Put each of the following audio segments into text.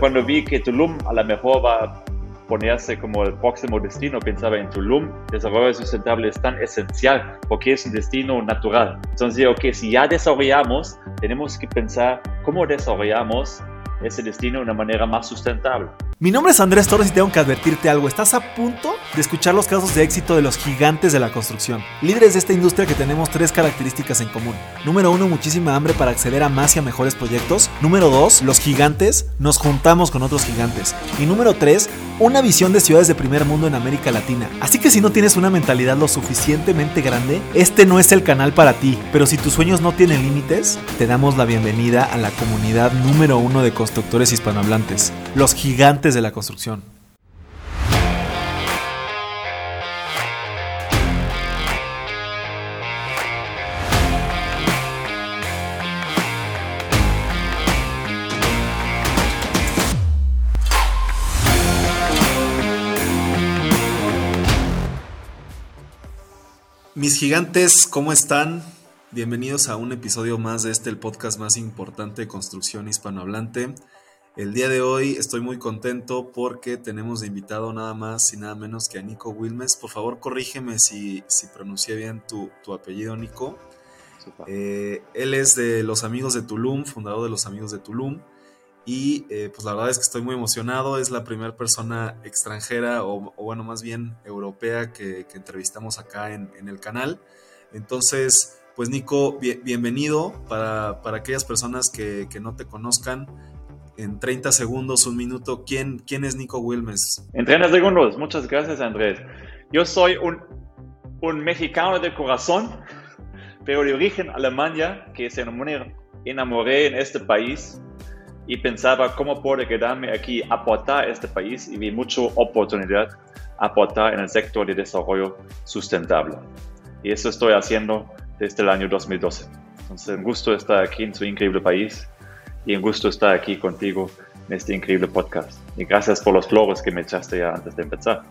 Cuando vi que Tulum a lo mejor va a ponerse como el próximo destino, pensaba en Tulum, desarrollo sustentable es tan esencial porque es un destino natural. Entonces, ok, si ya desarrollamos, tenemos que pensar cómo desarrollamos ese destino de una manera más sustentable. Mi nombre es Andrés Torres y tengo que advertirte algo. Estás a punto de escuchar los casos de éxito de los gigantes de la construcción. Líderes de esta industria que tenemos tres características en común. Número uno, muchísima hambre para acceder a más y a mejores proyectos. Número dos, los gigantes nos juntamos con otros gigantes. Y número tres, una visión de ciudades de primer mundo en América Latina. Así que si no tienes una mentalidad lo suficientemente grande, este no es el canal para ti. Pero si tus sueños no tienen límites, te damos la bienvenida a la comunidad número uno de constructores hispanohablantes. Los gigantes de la construcción. Mis gigantes, ¿cómo están? Bienvenidos a un episodio más de este, el podcast más importante de construcción hispanohablante. El día de hoy estoy muy contento porque tenemos de invitado nada más y nada menos que a Nico Wilmes. Por favor, corrígeme si, si pronuncié bien tu, apellido, Nico. Eh, él es de los Amigos de Tulum, fundador de los Amigos de Tulum. Y eh, pues la verdad es que estoy muy emocionado. Es la primera persona extranjera o, bueno, más bien europea que, entrevistamos acá en, el canal. Entonces, pues Nico, bienvenido para, aquellas personas que, que no te conozcan en 30 segundos, un minuto, ¿quién, quién es Nico Wilmes? En 30 segundos, muchas gracias Andrés. Yo soy un, un mexicano de corazón, pero de origen Alemania, que se enamoré en este país y pensaba cómo puedo quedarme aquí, aportar a este país y vi mucha oportunidad aportar en el sector de desarrollo sustentable. Y eso estoy haciendo desde el año 2012. Entonces, un gusto estar aquí en su increíble país y un gusto estar aquí contigo en este increíble podcast. Y gracias por los flores que me echaste ya antes de empezar.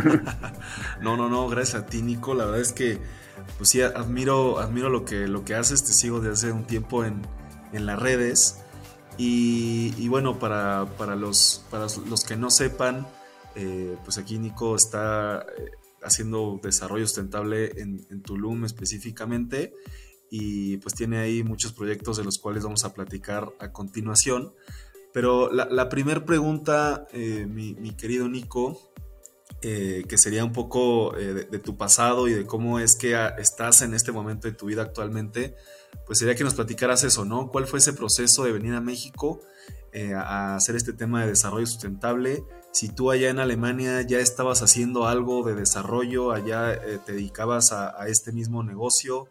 no, no, no, gracias a ti, Nico. La verdad es que, pues sí, admiro, admiro lo que, lo que haces. Te sigo desde hace un tiempo en, en las redes. Y, bueno, para, para, los, para los que no sepan, eh, pues aquí Nico está eh, haciendo desarrollo sustentable en, en Tulum específicamente y pues tiene ahí muchos proyectos de los cuales vamos a platicar a continuación. Pero la, primera pregunta, eh, mi, querido Nico, eh, que sería un poco eh, de, tu pasado y de cómo es que estás en este momento de tu vida actualmente, pues sería que nos platicaras eso, ¿no? ¿Cuál fue ese proceso de venir a México a hacer este tema de desarrollo sustentable? Si tú allá en Alemania ya estabas haciendo algo de desarrollo, allá te dedicabas a, a este mismo negocio,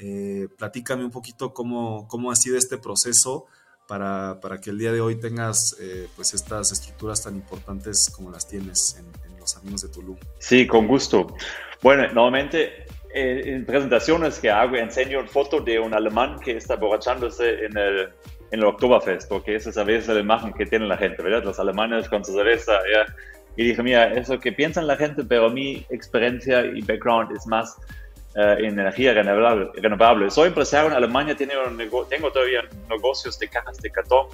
eh, platícame un poquito cómo, cómo ha sido este proceso para, para que el día de hoy tengas eh, pues estas estructuras tan importantes como las tienes en, Los Amigos de Tulum. Sí, con gusto. Bueno, normalmente eh, en presentaciones que hago enseño una foto de un alemán que está borrachándose en el, en el Oktoberfest, porque esa es a veces la imagen que tiene la gente, ¿verdad? Los alemanes con su cerveza. Y dije, mira, eso que piensan la gente, pero mi experiencia y background es más eh, en energía renovable, Soy empresario en Alemania, tengo, tengo todavía negocios de cajas de cartón,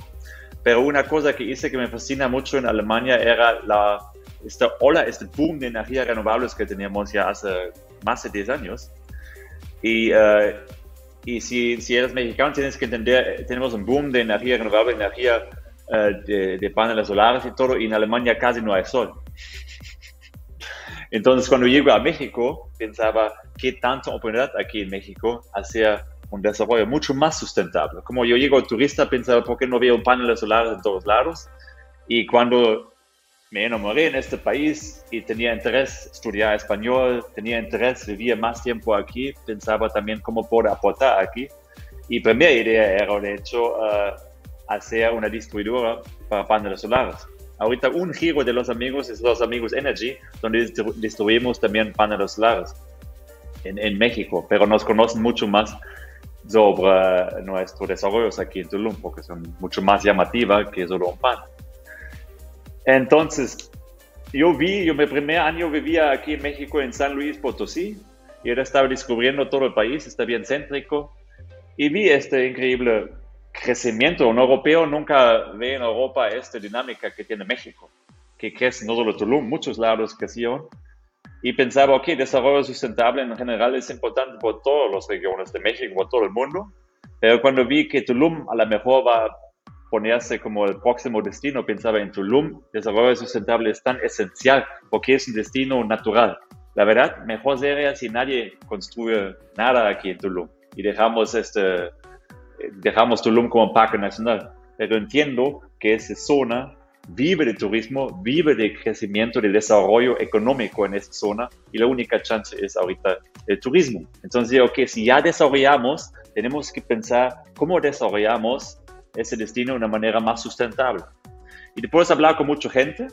pero una cosa que hice que me fascina mucho en Alemania era la, esta ola, este boom de energías renovables que teníamos ya hace más de 10 años. Y, uh, y si, si, eres mexicano, tienes que entender, tenemos un boom de energía renovable, energía uh, de, de paneles solares y todo, y en Alemania casi no hay sol. Entonces, cuando llego a México, pensaba qué tanta oportunidad aquí en México hacia un desarrollo mucho más sustentable. Como yo llego turista, pensaba, ¿por qué no veo paneles solares en todos lados? Y cuando me enamoré en este país y tenía interés estudiar español, tenía interés vivir más tiempo aquí, pensaba también cómo puedo aportar aquí. Y primera idea era, de hecho, uh, hacer una distribuidora para paneles solares. Ahorita un giro de los amigos es los amigos Energy, donde distribuimos también paneles solares en, en, México, pero nos conocen mucho más sobre nuestros desarrollos aquí en Tulum, porque son mucho más llamativas que solo un pan. Entonces, yo vi, yo mi primer año vivía aquí en México, en San Luis Potosí, y ahora estaba descubriendo todo el país, está bien céntrico, y vi este increíble crecimiento. Un europeo nunca ve en Europa esta dinámica que tiene México, que crece no solo Tulum, muchos lados crecieron. Y pensaba, ok, desarrollo sustentable en general es importante por todas las regiones de México, por todo el mundo. Pero cuando vi que Tulum a lo mejor va a ponerse como el próximo destino, pensaba en Tulum, desarrollo sustentable es tan esencial porque es un destino natural. La verdad, mejor sería si nadie construye nada aquí en Tulum y dejamos este, dejamos Tulum como parque nacional, pero entiendo que esa zona vive de turismo, vive de crecimiento, de desarrollo económico en esa zona y la única chance es ahorita el turismo. Entonces digo que si ya desarrollamos, tenemos que pensar cómo desarrollamos ese destino de una manera más sustentable. Y después hablar con mucha gente,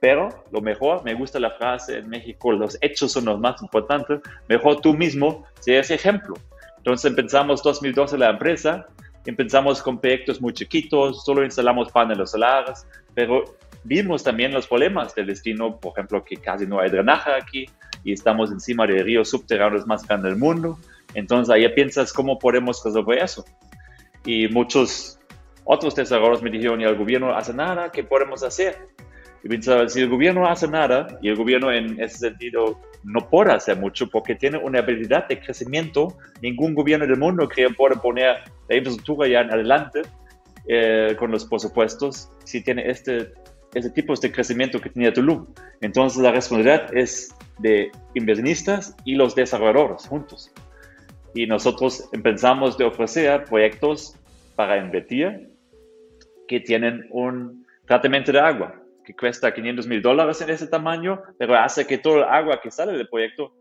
pero lo mejor, me gusta la frase en México, los hechos son los más importantes, mejor tú mismo seas ejemplo. Entonces empezamos 2012 la empresa, empezamos con proyectos muy chiquitos, solo instalamos paneles solares, pero vimos también los problemas del destino, por ejemplo, que casi no hay drenaje aquí y estamos encima de ríos subterráneos más grandes del mundo. Entonces ahí piensas cómo podemos resolver eso. Y muchos otros desarrolladores me dijeron, y el gobierno hace nada, ¿qué podemos hacer? Y pensaba, si el gobierno hace nada, y el gobierno en ese sentido no puede hacer mucho porque tiene una habilidad de crecimiento, ningún gobierno del mundo creo puede poner la infraestructura ya en adelante eh, con los presupuestos si tiene este, este tipo de crecimiento que tenía Tulum. Entonces la responsabilidad es de inversionistas y los desarrolladores juntos. Y nosotros empezamos de ofrecer proyectos para invertir que tienen un tratamiento de agua que cuesta 500 mil dólares en ese tamaño, pero hace que todo el agua que sale del proyecto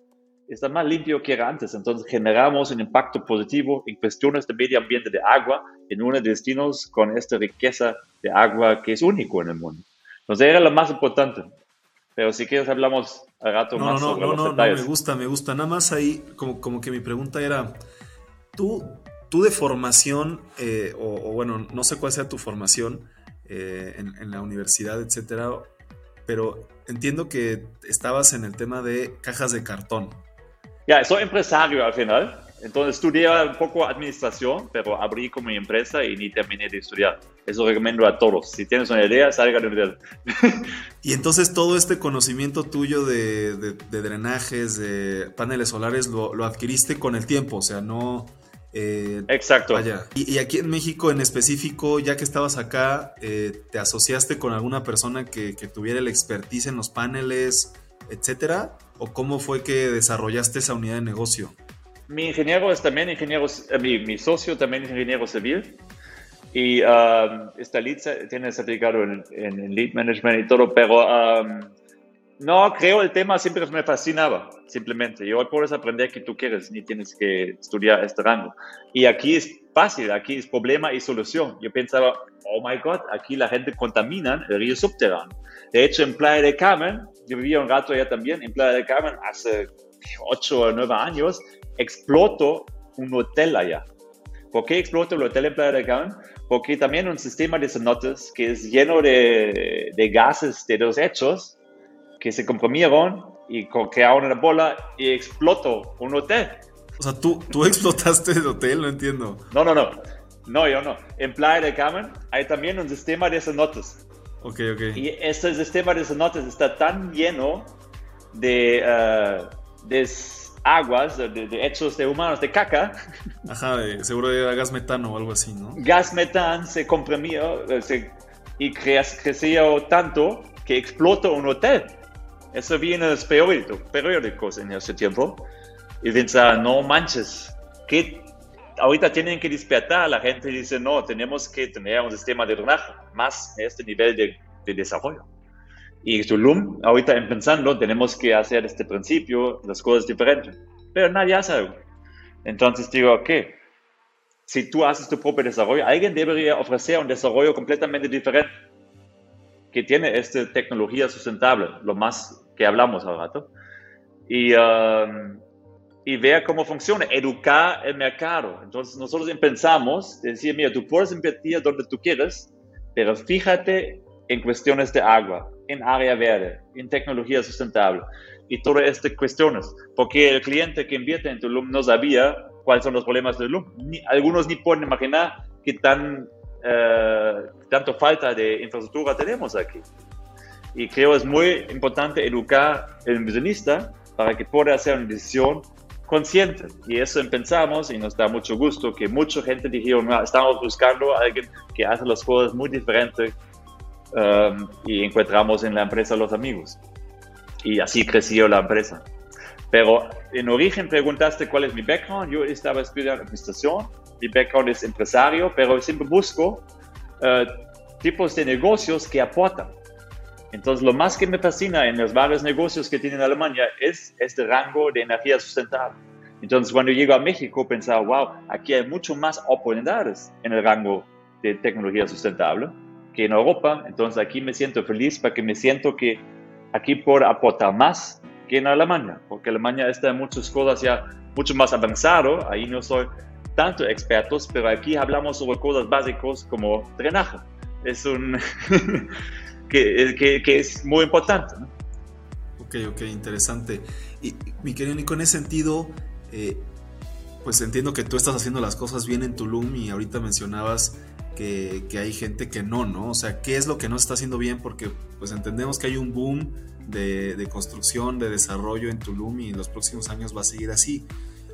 está más limpio que era antes. Entonces generamos un impacto positivo en cuestiones de medio ambiente de agua en uno de destinos con esta riqueza de agua que es único en el mundo. Entonces era lo más importante. Pero si quieres hablamos al rato no, más no, sobre no, los no, no, detalles. me gusta, me gusta. Nada más ahí, como, como que mi pregunta era, tú, tú de formación, eh, o, o bueno, no sé cuál sea tu formación, eh, en, en, la universidad, etcétera. Pero entiendo que estabas en el tema de cajas de cartón. Ya, soy empresario al final. Entonces estudié un poco administración, pero abrí como mi empresa y ni terminé de estudiar. Eso recomiendo a todos. Si tienes una idea, salga de universidad. y entonces todo este conocimiento tuyo de, de, de drenajes, de paneles solares, lo, lo, adquiriste con el tiempo. O sea, no, eh, Exacto. Vaya. Y, y, aquí en México en específico, ya que estabas acá, eh, ¿te asociaste con alguna persona que, que, tuviera el expertise en los paneles, etcétera? ¿O cómo fue que desarrollaste esa unidad de negocio? Mi ingeniero es también ingeniero, eh, mi, mi, socio también es ingeniero civil. Y um, esta lead tiene certificado en, en, lead management y todo, pero um, no, creo el tema siempre me fascinaba, simplemente. Y hoy puedes aprender que tú quieres, ni tienes que estudiar este rango. Y aquí es fácil, aquí es problema y solución. Yo pensaba, oh my God, aquí la gente contamina el río subterráneo. De hecho, en Playa de Carmen, yo vivía un rato allá también, en Playa de Carmen, hace 8 o 9 años, explotó un hotel allá. ¿Por qué explotó el hotel en Playa de Carmen? Porque también un sistema de cenotes que es lleno de, de gases de desechos que se comprimieron y crearon una bola y explotó un hotel. O sea, ¿tú, tú explotaste el hotel, no entiendo. No, no, no. No, yo no. En Playa de Carmen hay también un sistema de cenotes. Ok, ok. Y este sistema de cenotes está tan lleno de, uh, de aguas, de, de, hechos de humanos, de caca. Ajá, de, seguro era gas metano o algo así, ¿no? Gas metano se comprimió se, y creció tanto que explotó un hotel. Eso viene en los periódicos, periódicos en ese tiempo. Y piensa, no manches, que ahorita tienen que despertar. La gente dice, no, tenemos que tener un sistema de drenaje más a este nivel de, de desarrollo. Y Tulum, ahorita pensando, tenemos que hacer este principio, las cosas diferentes. Pero nadie hace algo. Entonces digo, ok, si tú haces tu propio desarrollo, alguien debería ofrecer un desarrollo completamente diferente que tiene esta tecnología sustentable, lo más que hablamos al rato, y, um, y ver cómo funciona, educar el mercado. Entonces nosotros pensamos, decir, mira, tú puedes invertir donde tú quieras, pero fíjate en cuestiones de agua, en área verde, en tecnología sustentable y todas estas cuestiones, porque el cliente que invierte en Tulum no sabía cuáles son los problemas de Tulum. Ni, algunos ni pueden imaginar qué tan, eh, tanto falta de infraestructura tenemos aquí. Y creo es muy importante educar al inversionista para que pueda hacer una decisión consciente. Y eso pensamos y nos da mucho gusto que mucha gente dijeron, estamos buscando a alguien que hace las cosas muy diferentes um, y encontramos en la empresa los amigos. Y así creció la empresa. Pero en origen preguntaste cuál es mi background. Yo estaba estudiando administración. Mi background es empresario, pero siempre busco uh, tipos de negocios que aportan. Entonces, lo más que me fascina en los varios negocios que tiene Alemania es este rango de energía sustentable. Entonces, cuando llego a México, pensaba, wow, aquí hay mucho más oportunidades en el rango de tecnología sustentable que en Europa. Entonces, aquí me siento feliz porque me siento que aquí puedo aportar más que en Alemania, porque Alemania está en muchas cosas ya mucho más avanzado. Ahí no soy tanto expertos, pero aquí hablamos sobre cosas básicas como drenaje. Es un que, es muy importante. Ok, ok, interesante. Y mi querido Nico, en ese sentido, eh, pues entiendo que tú estás haciendo las cosas bien en Tulum y ahorita mencionabas que, hay gente que no, ¿no? O sea, ¿qué es lo que no está haciendo bien? Porque pues entendemos que hay un boom de, de, construcción, de desarrollo en Tulum y en los próximos años va a seguir así.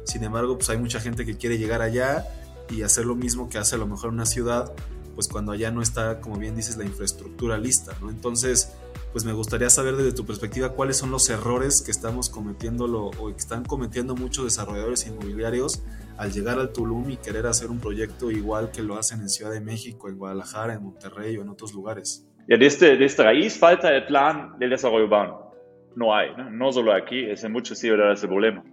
Sin embargo, pues hay mucha gente que quiere llegar allá y hacer lo mismo que hace a lo mejor una ciudad, pues cuando allá no está, como bien dices, la infraestructura lista, ¿no? Entonces, pues me gustaría saber desde tu perspectiva cuáles son los errores que estamos cometiendo o que están cometiendo muchos desarrolladores inmobiliarios al llegar al Tulum y querer hacer un proyecto igual que lo hacen en Ciudad de México, en Guadalajara, en Monterrey o en otros lugares. Ya desde, desde raíz falta el plan del desarrollo urbano. No hay, no, solo aquí, es en muchas ciudades el problema,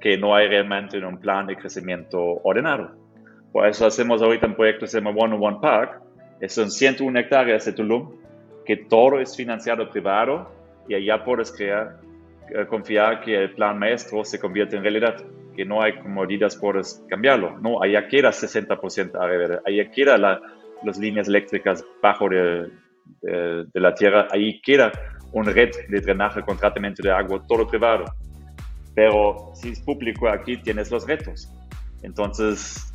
que no hay realmente un plan de crecimiento ordenado por eso hacemos ahorita un proyecto que se llama One on One Park. Son 101 hectáreas de Tulum, que todo es financiado privado y allá puedes crear, eh, confiar que el plan maestro se convierte en realidad, que no hay comodidades, puedes cambiarlo. No, allá queda 60% área allá queda las líneas eléctricas bajo de, de, la tierra, ahí queda un red de drenaje con tratamiento de agua, todo privado. Pero si es público, aquí tienes los retos. Entonces,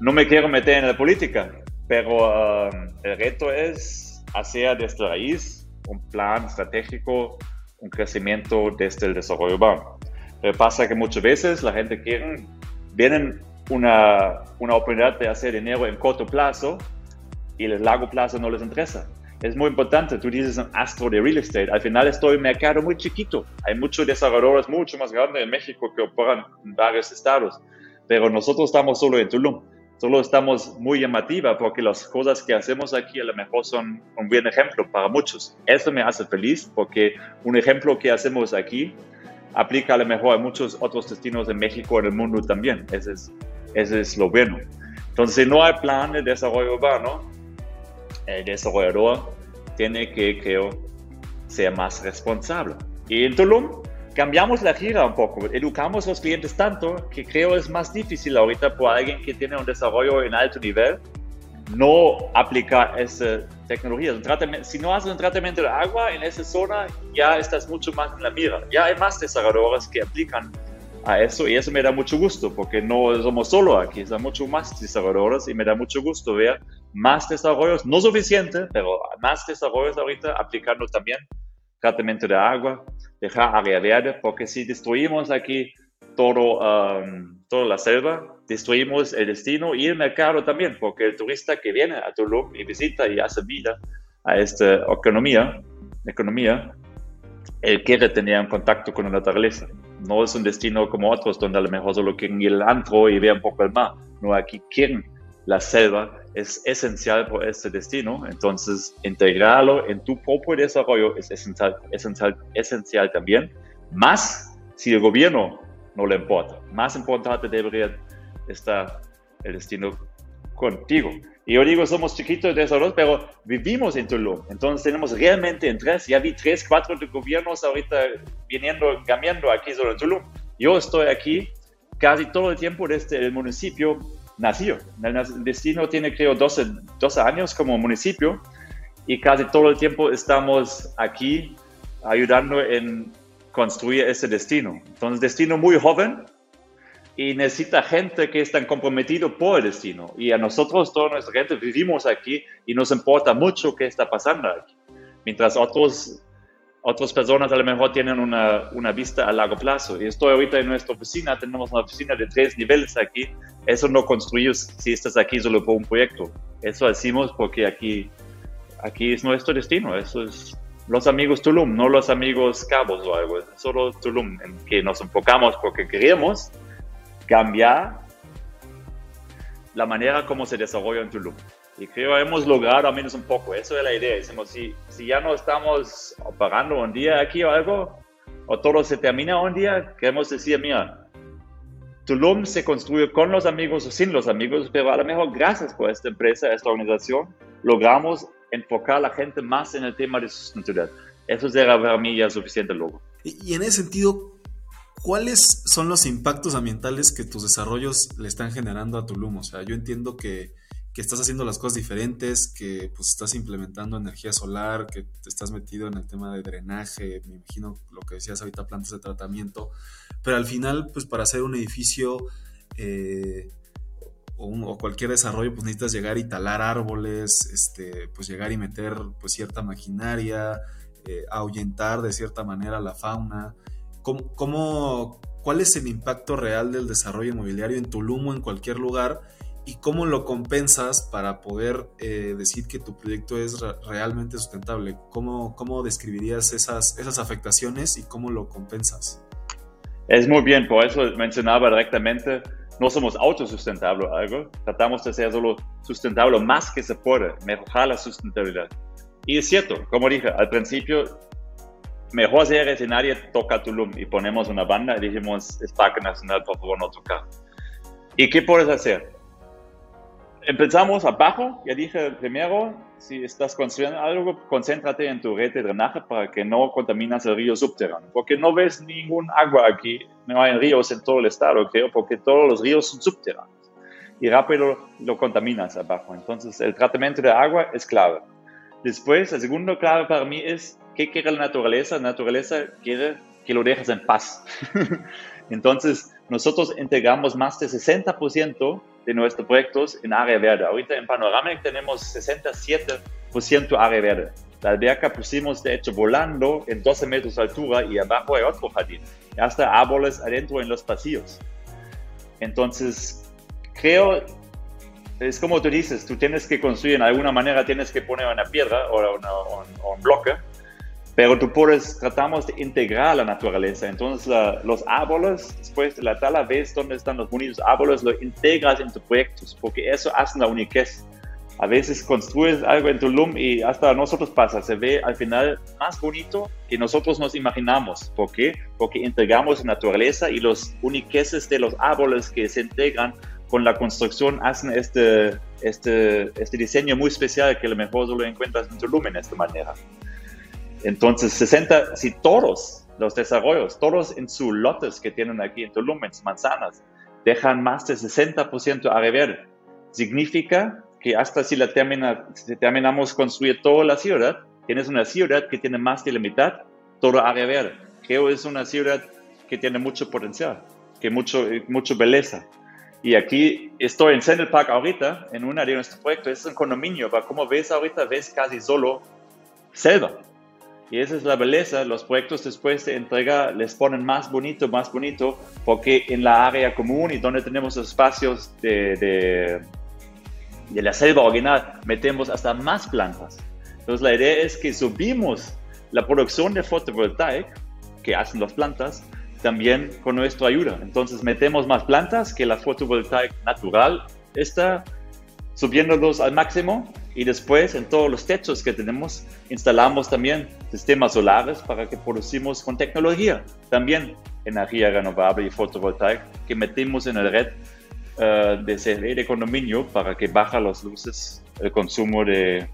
no me quiero meter en la política, pero um, el reto es hacer desde raíz un plan estratégico, un crecimiento desde el desarrollo urbano. Pero pasa que muchas veces la gente quiere, vienen una, una oportunidad de hacer dinero en corto plazo y el largo plazo no les interesa. Es muy importante, tú dices un astro de real estate, al final estoy en un mercado muy chiquito. Hay muchos desarrolladores mucho más grandes en México que operan en varios estados, pero nosotros estamos solo en Tulum solo estamos muy llamativa porque las cosas que hacemos aquí a lo mejor son un buen ejemplo para muchos. Eso me hace feliz porque un ejemplo que hacemos aquí aplica a lo mejor a muchos otros destinos de México en el mundo también. Ese es, lo bueno. Entonces, si no hay plan de desarrollo urbano, el desarrollador tiene que, creo, ser más responsable. Y en Tulum cambiamos la gira un poco, educamos a los clientes tanto que creo es más difícil ahorita para alguien que tiene un desarrollo en alto nivel no aplicar esa tecnología. si no haces un tratamiento de agua en esa zona, ya estás mucho más en la mira. Ya hay más desarrolladores que aplican a eso y eso me da mucho gusto porque no somos solo aquí, hay mucho más desarrolladores y me da mucho gusto ver más desarrollos, no suficiente, pero más desarrollos ahorita aplicando también tratamiento de agua, dejar área verde, porque si destruimos aquí todo, um, toda la selva, destruimos el destino y el mercado también, porque el turista que viene a Tulum y visita y hace vida a esta economía, economía él quiere tener un contacto con la naturaleza. No es un destino como otros donde a lo mejor solo quieren ir al antro y ver un poco el mar. No, aquí quieren la selva es esencial por este destino, entonces integrarlo en tu propio desarrollo es esencial, esencial, esencial también, más si el gobierno no le importa, más importante debería estar el destino contigo. Y yo digo, somos chiquitos de desarrollo, pero vivimos en Tulum, entonces tenemos realmente interés. Ya vi tres, cuatro de gobiernos ahorita viniendo, cambiando aquí sobre Tulum. Yo estoy aquí casi todo el tiempo desde el municipio nació. El destino tiene, creo, 12, 12 años como municipio y casi todo el tiempo estamos aquí ayudando en construir ese destino. Entonces, destino muy joven, y necesita gente que están comprometido por el destino. Y a nosotros, toda nuestra gente, vivimos aquí y nos importa mucho qué está pasando aquí. Mientras otros, otras personas a lo mejor tienen una, una vista a largo plazo. Y estoy ahorita en nuestra oficina, tenemos una oficina de tres niveles aquí. Eso no construyes si estás aquí solo por un proyecto. Eso hacemos porque aquí, aquí es nuestro destino. Eso es los amigos Tulum, no los amigos Cabos o algo. Solo Tulum, en que nos enfocamos porque queremos cambiar la manera como se desarrolla en Tulum. Y creo que hemos logrado al menos un poco. Eso es la idea. Decimos, si, si ya no estamos operando un día aquí o algo, o todo se termina un día, queremos decir, mira, Tulum se construye con los amigos o sin los amigos, pero a lo mejor gracias por esta empresa, esta organización, logramos enfocar a la gente más en el tema de sustentabilidad. Eso será para mí ya suficiente luego. Y, y en ese sentido, ¿cuáles son los impactos ambientales que tus desarrollos le están generando a Tulum? O sea, yo entiendo que que estás haciendo las cosas diferentes, que pues estás implementando energía solar, que te estás metido en el tema de drenaje, me imagino lo que decías ahorita, plantas de tratamiento, pero al final, pues para hacer un edificio eh, o, cualquier desarrollo, pues necesitas llegar y talar árboles, este, pues llegar y meter pues cierta maquinaria, eh, ahuyentar de cierta manera la fauna. ¿Cómo, cuál es el impacto real del desarrollo inmobiliario en Tulum o en cualquier lugar? Y cómo lo compensas para poder eh, decir que tu proyecto es realmente sustentable. ¿Cómo, ¿Cómo, describirías esas, esas afectaciones y cómo lo compensas? Es muy bien, por eso mencionaba directamente, no somos autosustentables algo, tratamos de ser solo sustentable más que se puede, mejorar la sustentabilidad. Y es cierto, como dije al principio, mejor ser si nadie toca Tulum y ponemos una banda y dijimos, es Parque Nacional, por favor no tocar. ¿Y qué puedes hacer? Empezamos abajo, ya dije primero, si estás construyendo algo, concéntrate en tu red de drenaje para que no contaminas el río subterráneo, porque no ves ningún agua aquí, no hay ríos en todo el estado, creo, porque todos los ríos son subterráneos y rápido lo contaminas abajo. Entonces, el tratamiento de agua es clave. Después, el segundo clave para mí es, ¿qué quiere la naturaleza? La naturaleza quiere que lo dejes en paz. Entonces, nosotros integramos más de 60% de nuestros proyectos en área verde. Ahorita en Panoramic tenemos 67% área verde. La alberca pusimos de hecho volando en 12 metros de altura y abajo hay otro jardín. Hasta árboles adentro en los pasillos. Entonces, creo, es como tú dices, tú tienes que construir, en alguna manera tienes que poner una piedra o, o un bloque pero tú puedes, tratamos de integrar la naturaleza. Entonces, los árboles, después de la tala, ves dónde están los bonitos árboles, lo integras en tus proyectos, porque eso hace la uniquez. A veces construyes algo en Tulum y hasta nosotros pasa, se ve al final más bonito que nosotros nos imaginamos. ¿Por qué? Porque integramos la naturaleza y los uniqueces de los árboles que se integran con la construcción hacen este, este, este diseño muy especial que a lo mejor solo encuentras en Tulum en esta manera. Entonces, 60, si todos los desarrollos, todos en sus lotes que tienen aquí en Tulum, en manzanas, dejan más de 60% área verde, significa que hasta si, la termina, si terminamos construir toda la ciudad, tienes una ciudad que tiene más de la mitad, toda área verde. Creo es una ciudad que tiene mucho potencial, que mucho, mucho belleza. Y aquí estoy en Central Park ahorita, en una de nuestros proyectos, es un condominio, pero como ves ahorita, ves casi solo selva y esa es la belleza, los proyectos después de entrega les ponen más bonito, más bonito, porque en la área común y donde tenemos espacios de, de, de la selva original, metemos hasta más plantas. Entonces la idea es que subimos la producción de fotovoltaica que hacen las plantas también con nuestra ayuda. Entonces metemos más plantas que la fotovoltaica natural está subiéndolos al máximo y después en todos los techos que tenemos instalamos también sistemas solares para que producimos con tecnología también energía renovable y fotovoltaica que metemos en el red uh, de CFE de condominio para que baja las luces el consumo de,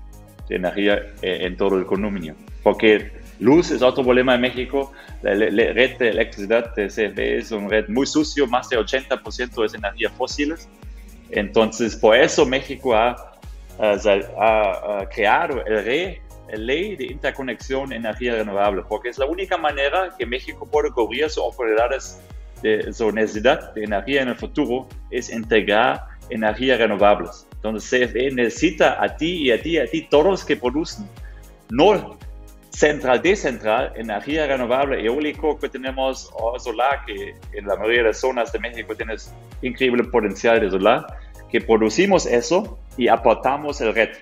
energía eh, en todo el condominio. Porque luz es otro problema en México. La, red de electricidad de CFE es una red muy sucio, más de 80% es energía fósiles. Entonces, por eso México ha a, crear el, el ley de interconexión energía renovable, porque es la única manera que México puede cubrir sus oportunidades de su necesidad de energía en el futuro es integrar energías renovables. Entonces CFE necesita a ti y a ti y a ti, todos que producen, no central, decentral, energía renovable, eólico que tenemos, o solar, que en la mayoría de las zonas de México tienes increíble potencial de solar, que producimos eso y aportamos el reto.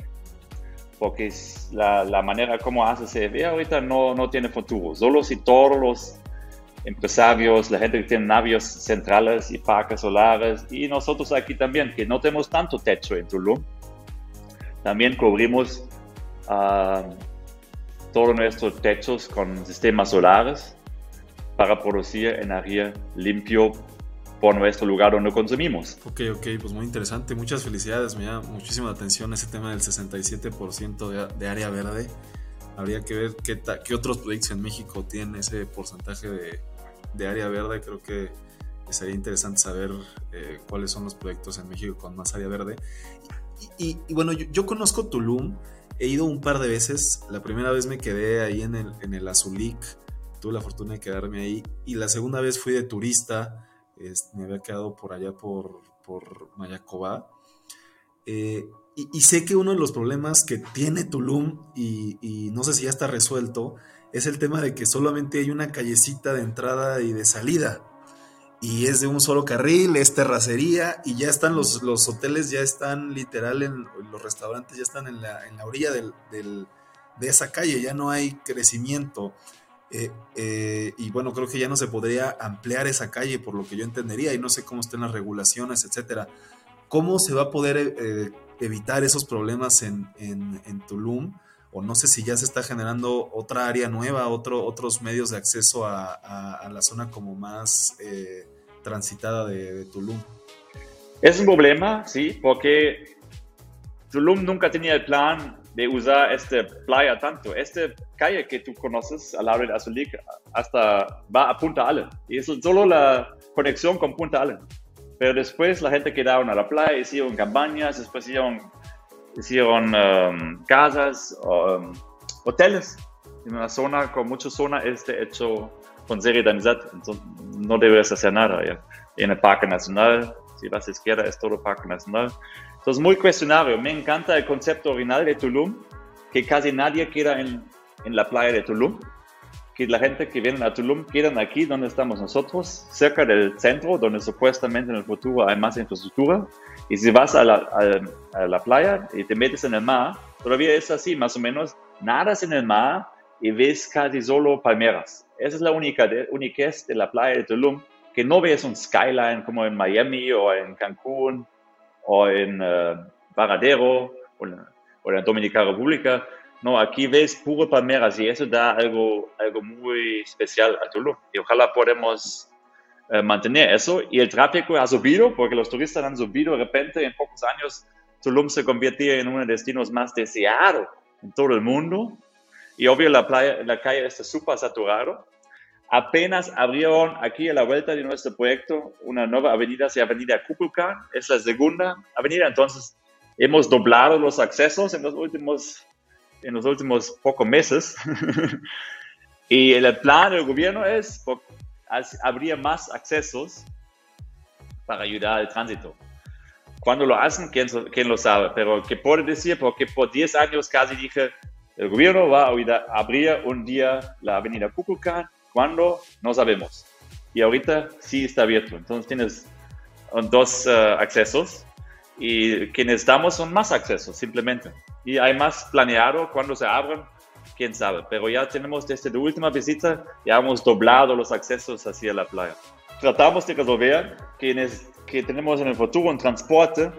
Porque la, la manera como hace CFE ahorita no, no tiene futuro. Solo si todos los empresarios, la gente que tiene navios centrales y parques solares, y nosotros aquí también, que no tenemos tanto techo en Tulum, también cubrimos uh, todos nuestros techos con sistemas solares para producir energía limpio por nuestro lugar donde consumimos. Ok, ok, pues muy interesante. Muchas felicidades. Me llama muchísima atención ese tema del 67% de, de, área verde. Habría que ver qué, qué, otros proyectos en México tienen ese porcentaje de, de área verde. Creo que sería interesante saber eh, cuáles son los proyectos en México con más área verde. Y, y, bueno, yo, yo, conozco Tulum. He ido un par de veces. La primera vez me quedé ahí en el, en el Azulik. Tuve la fortuna de quedarme ahí. Y la segunda vez fui de turista me había quedado por allá por, por Mayacobá. Eh, y, sé que uno de los problemas que tiene Tulum, y, no sé si ya está resuelto, es el tema de que solamente hay una callecita de entrada y de salida. Y es de un solo carril, es terracería, y ya están los, los hoteles, ya están literal, en, los restaurantes ya están en la, en la orilla del, de esa calle, ya no hay crecimiento. Eh, eh, y bueno, creo que ya no se podría ampliar esa calle, por lo que yo entendería, y no sé cómo estén las regulaciones, etcétera. ¿Cómo se va a poder eh, evitar esos problemas en, en, Tulum? O no sé si ya se está generando otra área nueva, otro, otros medios de acceso a, a, la zona como más transitada de, de Tulum. Es un problema, sí, porque Tulum nunca tenía el plan de usar esta playa tanto. Esta calle que tú conoces al lado de Azulik hasta va a Punta Allen y es solo la conexión con Punta Allen. Pero después la gente quedaron a la playa, hicieron cabañas, después hicieron, hicieron um, casas, um, hoteles en una zona con mucha zona este hecho con seriedad. Entonces no debes hacer nada. ¿ya? En el Parque Nacional, si vas a izquierda es todo Parque Nacional entonces, muy cuestionario. Me encanta el concepto original de Tulum, que casi nadie queda en, en la playa de Tulum, que la gente que viene a Tulum quedan aquí donde estamos nosotros, cerca del centro, donde supuestamente en el futuro hay más infraestructura. Y si vas a la, a, la playa y te metes en el mar, todavía es así, más o menos, nadas en el mar y ves casi solo palmeras. Esa es la única única de la playa de Tulum, que no ves un skyline como en Miami o en Cancún o en uh, Varadero o, en la Dominicana República. No, aquí ves puro palmeras y eso da algo, algo muy especial a Tulum. Y ojalá podemos uh, mantener eso. Y el tráfico ha subido porque los turistas han subido de repente en pocos años. Tulum se convirtió en uno de los destinos más deseados en todo el mundo. Y obvio la, playa, la calle está súper saturado. Apenas abrieron aquí a la vuelta de nuestro proyecto una nueva avenida, se Avenida Kukulkan, es la segunda avenida, entonces hemos doblado los accesos en los últimos, en los últimos pocos meses. y el plan del gobierno es abrir más accesos para ayudar al tránsito. Cuando lo hacen, ¿quién, quién lo sabe? Pero ¿qué puedo decir? Porque por 10 años casi dije, el gobierno va a abrir un día la avenida Kukulkan ¿Cuándo? No sabemos. Y ahorita sí está abierto. Entonces tienes dos uh, accesos y que necesitamos son más accesos simplemente. Y hay más planeado cuando se abren, quién sabe. Pero ya tenemos desde la última visita, ya hemos doblado los accesos hacia la playa. Tratamos de resolver que, que tenemos en el futuro un transporte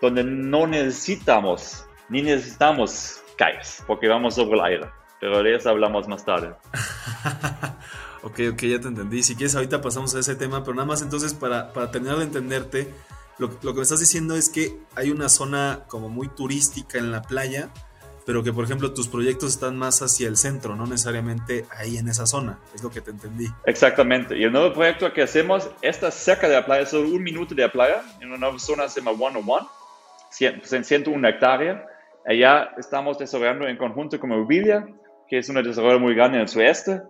donde no necesitamos, ni necesitamos calles, porque vamos sobre el aire pero de eso hablamos más tarde. ok, ok, ya te entendí. Si quieres, ahorita pasamos a ese tema, pero nada más entonces para, para terminar de entenderte, lo, lo, que me estás diciendo es que hay una zona como muy turística en la playa, pero que por ejemplo tus proyectos están más hacia el centro, no necesariamente ahí en esa zona, es lo que te entendí. Exactamente, y el nuevo proyecto que hacemos está cerca de la playa, solo un minuto de la playa, en una nueva zona se llama 101, en 101 hectáreas. Allá estamos desarrollando en conjunto con Mobilia que es una desarrollo muy grande en el sudeste.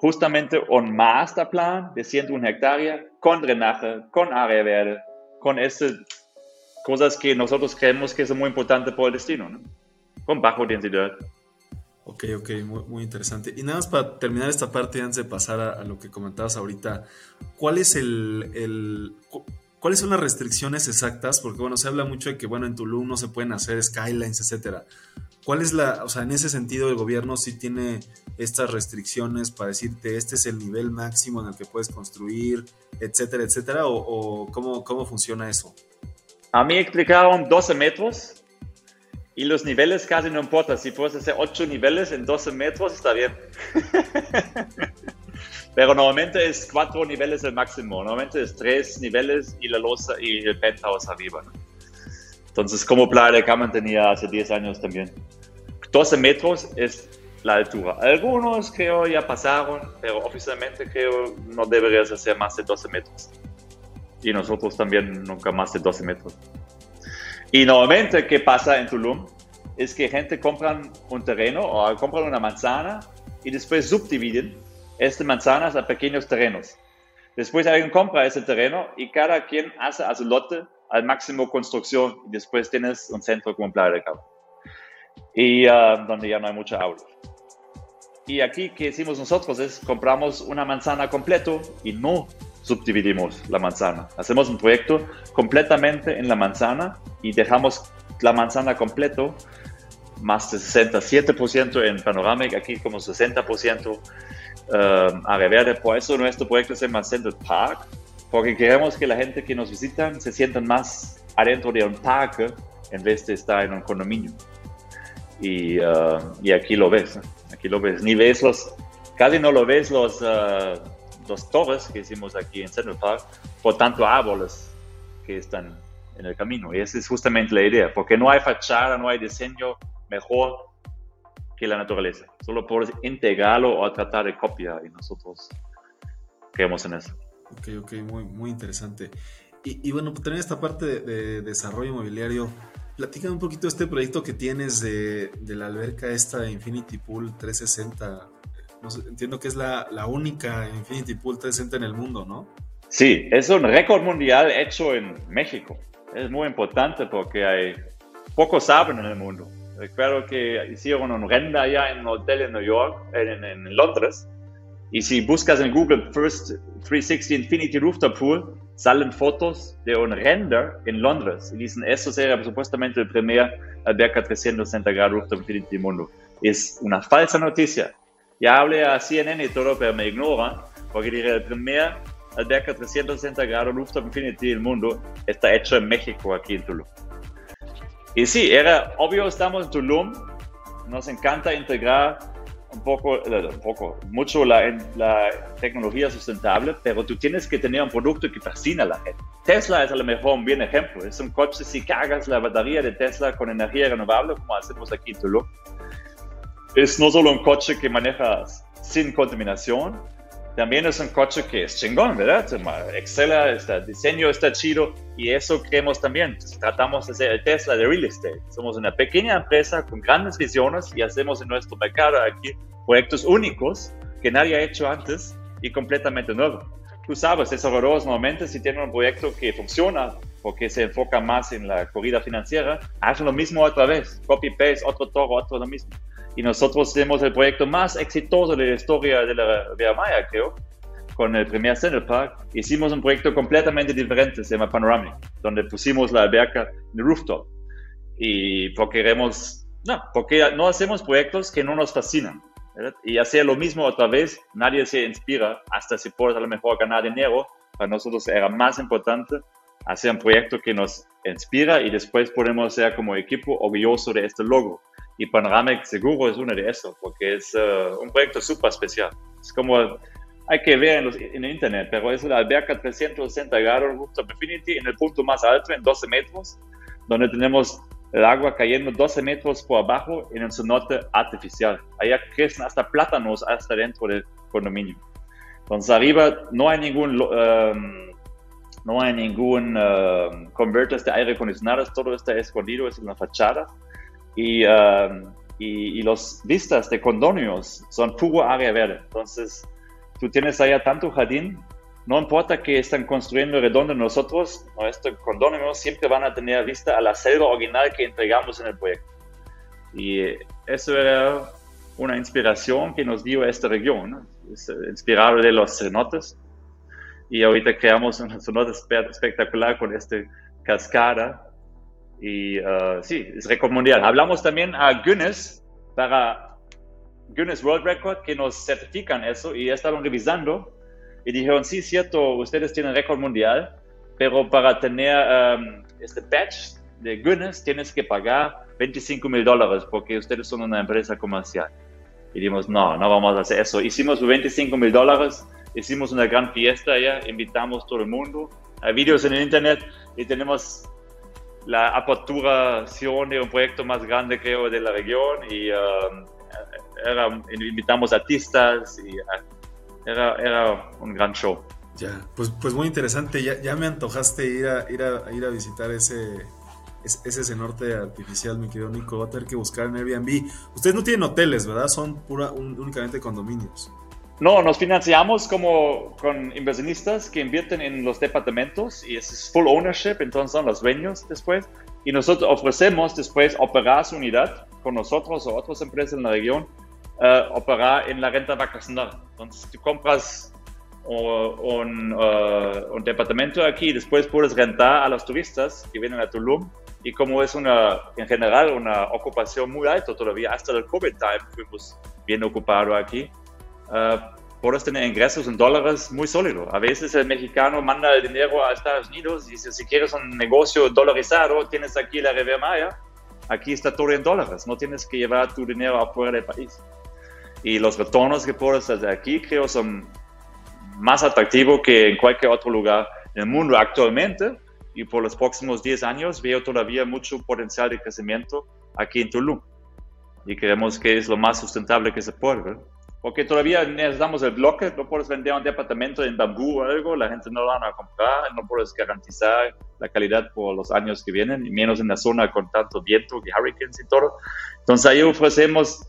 justamente un master plan de 101 hectáreas con drenaje, con área verde, con estas cosas que nosotros creemos que son muy importantes por el destino, ¿no? con bajo densidad. Ok, ok, muy, interesante. Y nada más para terminar esta parte, antes de pasar a, lo que comentabas ahorita, ¿cuál es el, ¿cuáles son las restricciones exactas? Porque bueno, se habla mucho de que bueno, en Tulum no se pueden hacer skylines, etcétera. ¿Cuál es la, o sea, en ese sentido el gobierno sí tiene estas restricciones para decirte este es el nivel máximo en el que puedes construir, etcétera, etcétera? ¿O, cómo, cómo funciona eso? A mí explicaron 12 metros y los niveles casi no importa. Si puedes hacer 8 niveles en 12 metros, está bien. Pero normalmente es 4 niveles el máximo. Normalmente es 3 niveles y la losa y el penthouse arriba. Entonces, como Playa de Carmen tenía hace 10 años también. 12 metros es la altura. Algunos creo ya pasaron, pero oficialmente creo no deberías hacer más de 12 metros. Y nosotros también nunca más de 12 metros. Y normalmente, ¿qué pasa en Tulum? Es que gente compra un terreno o compran una manzana y después subdividen estas manzanas a pequeños terrenos. Después alguien compra ese terreno y cada quien hace a su lote al máximo construcción y después tienes un centro como Playa de Cabo. Y ah, donde ya no hay mucha agua. Y aquí, ¿qué hicimos nosotros? Es compramos una manzana completo y no subdividimos la manzana. Hacemos un proyecto completamente en la manzana y dejamos la manzana completo, más de 67% en Panoramic, aquí como 60% uh, área verde. Por eso nuestro proyecto se llama Central Park, porque queremos que la gente que nos visita se sienta más adentro de un parque en vez de estar en un condominio. Y, uh, y aquí lo ves, aquí lo ves. Ni ves los, casi no lo ves los... Uh, dos torres que hicimos aquí en Central Park por tanto árboles que están en el camino. Y esa es justamente la idea, porque no hay fachada, no hay diseño mejor que la naturaleza. Solo por integrarlo o tratar de copiar y nosotros creemos en eso. Ok, ok, muy, muy interesante. Y, bueno, pues también esta parte de, desarrollo inmobiliario, platícame un poquito de este proyecto que tienes de, de la alberca esta Infinity Pool 360 entiendo que es la, la única Infinity Pool 360 en el mundo, ¿no? Sí, es un récord mundial hecho en México. Es muy importante porque hay pocos saben en el mundo. Recuerdo que hicieron un render allá en un hotel en New York, en, en, Londres, y si buscas en Google First 360 Infinity Rooftop Pool, salen fotos de un render en Londres. Y dicen, eso sería supuestamente el primer alberca 360 grados rooftop Infinity del mundo. Es una falsa noticia. Ya hablé a CNN y todo, pero me ignoran, porque diré, el primer alberca 360 grados Rooftop Infinity del mundo está hecho en México, aquí en Tulum. Y sí, era obvio, estamos en Tulum, nos encanta integrar un poco, eh, un poco mucho la, la tecnología sustentable, pero tú tienes que tener un producto que fascina a la gente. Tesla es a lo mejor un bien ejemplo. Es un coche, si cargas la batería de Tesla con energía renovable, como hacemos aquí en Tulum, es no solo un coche que manejas sin contaminación, también es un coche que es chingón, ¿verdad? Excela, este diseño está chido y eso creemos también. Tratamos de ser el Tesla de real estate. Somos una pequeña empresa con grandes visiones y hacemos en nuestro mercado aquí proyectos únicos que nadie ha hecho antes y completamente nuevos. Tú sabes, desarrolladores normalmente si tienen un proyecto que funciona porque se enfoca más en la corrida financiera, hacen lo mismo otra vez, copy-paste, otro toro, otro lo mismo y nosotros tenemos el proyecto más exitoso de la historia de la Vía Maya, creo, con el primer Central Park. Hicimos un proyecto completamente diferente, se llama Panoramic, donde pusimos la alberca en el rooftop. Y porque queremos, no, porque no hacemos proyectos que no nos fascinan. Y hacer lo mismo otra vez, nadie se inspira, hasta si puedes a lo mejor ganar dinero. Para nosotros era más importante hacer un proyecto que nos inspira y después podemos ser como equipo orgulloso de este logo. Y Panoramic seguro es uno de esos, porque es eh, un proyecto súper especial. Es como, hay que ver en, los, en, internet, pero es la alberca 360 grados Rooftop Infinity en el punto más alto, en 12 metros, donde tenemos el agua cayendo 12 metros por abajo en un cenote artificial. Allá crecen hasta plátanos hasta dentro del condominio. Entonces arriba no hay ningún... Um, no hay ningún um, converter de aire acondicionado, todo está escondido, es en la fachada Um, y, y, los vistas de condominios son puro área verde. Entonces, tú tienes allá tanto jardín, no importa que están construyendo redondo nosotros, nuestro condominio siempre van a tener vista a la selva original que entregamos en el proyecto. Y eso era una inspiración que nos dio esta región, ¿no? inspirado de los cenotes. Y ahorita creamos un cenote espectacular con esta cascada. Y uh, sí, es mundial. Hablamos también a Guinness para Guinness World Record que nos certifican eso y estaban revisando y dijeron, sí, cierto, ustedes tienen récord mundial, pero para tener um, este patch de Guinness tienes que pagar 25 mil dólares porque ustedes son una empresa comercial. Y dijimos, no, no vamos a hacer eso. Hicimos 25 mil dólares, hicimos una gran fiesta allá, invitamos todo el mundo. Hay vídeos en el internet y tenemos la aperturación de un proyecto más grande, creo, de la región. Y um, invitamos artistas y era, era, un gran show. Ya, pues, pues muy interesante. Ya, ya me antojaste ir a, ir a, ir a visitar ese, ese cenorte artificial, mi querido Nico. Va a tener que buscar en Airbnb. Ustedes no tienen hoteles, ¿verdad? Son pura, únicamente condominios. No, nos financiamos como con inversionistas que invierten en los departamentos y es full ownership, entonces son los dueños después. Y nosotros ofrecemos después operar su unidad con nosotros o otras empresas en la región, uh, operar en la renta vacacional. Entonces tú compras un, uh, un, departamento aquí y después puedes rentar a los turistas que vienen a Tulum y como es una, en general, una ocupación muy alta todavía, hasta el COVID time fuimos bien ocupados aquí, uh, puedes tener ingresos en dólares muy sólidos. A veces el mexicano manda el dinero a Estados Unidos y dice, si quieres un negocio dolarizado, tienes aquí la Riviera Maya, aquí está todo en dólares, no tienes que llevar tu dinero afuera del país. Y los retornos que puedes hacer aquí creo son más atractivos que en cualquier otro lugar del mundo actualmente y por los próximos 10 años veo todavía mucho potencial de crecimiento aquí en Tulum. Y creemos que es lo más sustentable que se puede. ver. Porque todavía necesitamos el bloque, no puedes vender un departamento en bambú o algo, la gente no lo van a comprar, no puedes garantizar la calidad por los años que vienen, y menos en la zona con tanto viento y hurricanes y todo. Entonces ahí ofrecemos,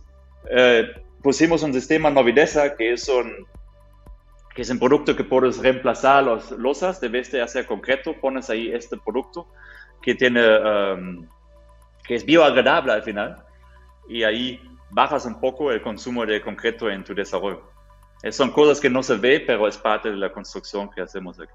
eh, pusimos un sistema Novidesa que es un que es un producto que puedes reemplazar los losas, debes de hacer concreto, pones ahí este producto que tiene, um, que es bioagradable al final, y ahí bajas un poco el consumo de concreto en tu desarrollo. Es, son cosas que no se ve, pero es parte de la construcción que hacemos aquí.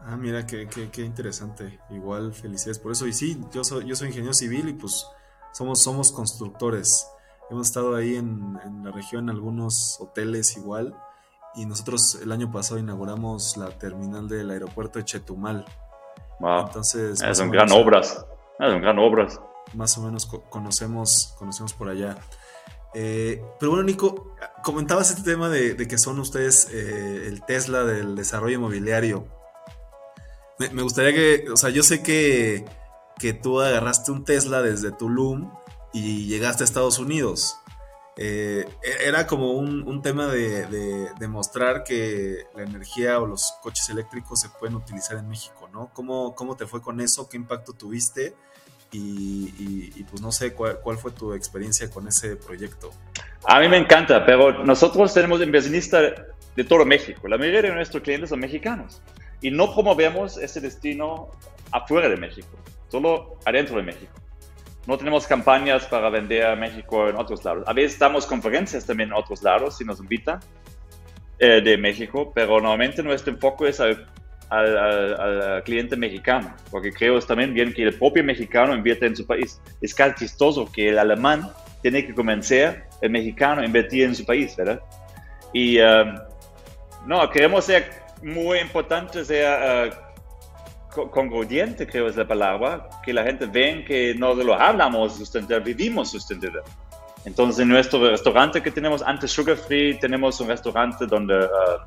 Ah, mira, qué, qué, interesante. Igual, felicidades por eso. Y sí, yo soy, yo soy ingeniero civil y pues somos, somos constructores. Hemos estado ahí en, en la región en algunos hoteles igual y nosotros el año pasado inauguramos la terminal del aeropuerto de Chetumal. Wow. Entonces, es un gran obras, es un gran obras. Más o menos conocemos, conocemos por allá. Eh, pero bueno, Nico, comentabas este tema de, que son ustedes eh, el Tesla del desarrollo inmobiliario. Me, gustaría que, o sea, yo sé que, que tú agarraste un Tesla desde Tulum y llegaste a Estados Unidos. Eh, e-, era como un, tema de, demostrar que la energía o los coches eléctricos se pueden utilizar en México, ¿no? ¿Cómo, cómo te fue con eso? ¿Qué impacto tuviste? Y, pues no sé cuál, fue tu experiencia con ese proyecto. A mí me encanta, pero nosotros tenemos inversionistas de todo México. La mayoría de nuestros clientes son mexicanos y no promovemos ese destino afuera de México, solo adentro de México no tenemos campañas para vender a México en otros lados. A veces damos conferencias también en otros lados si nos invitan eh, de México, pero normalmente nuestro enfoque es al, al, cliente mexicano, porque creo también bien que el propio mexicano invierte en su país. Es casi chistoso que el alemán tiene que convencer al mexicano a invertir en su país, ¿verdad? Y um, no, queremos ser muy importantes, ser uh, congruente, creo es la palabra, que la gente ve que no lo hablamos sustentable, vivimos sustentable. Entonces, en nuestro restaurante que tenemos antes Sugar Free, tenemos un restaurante donde, ah,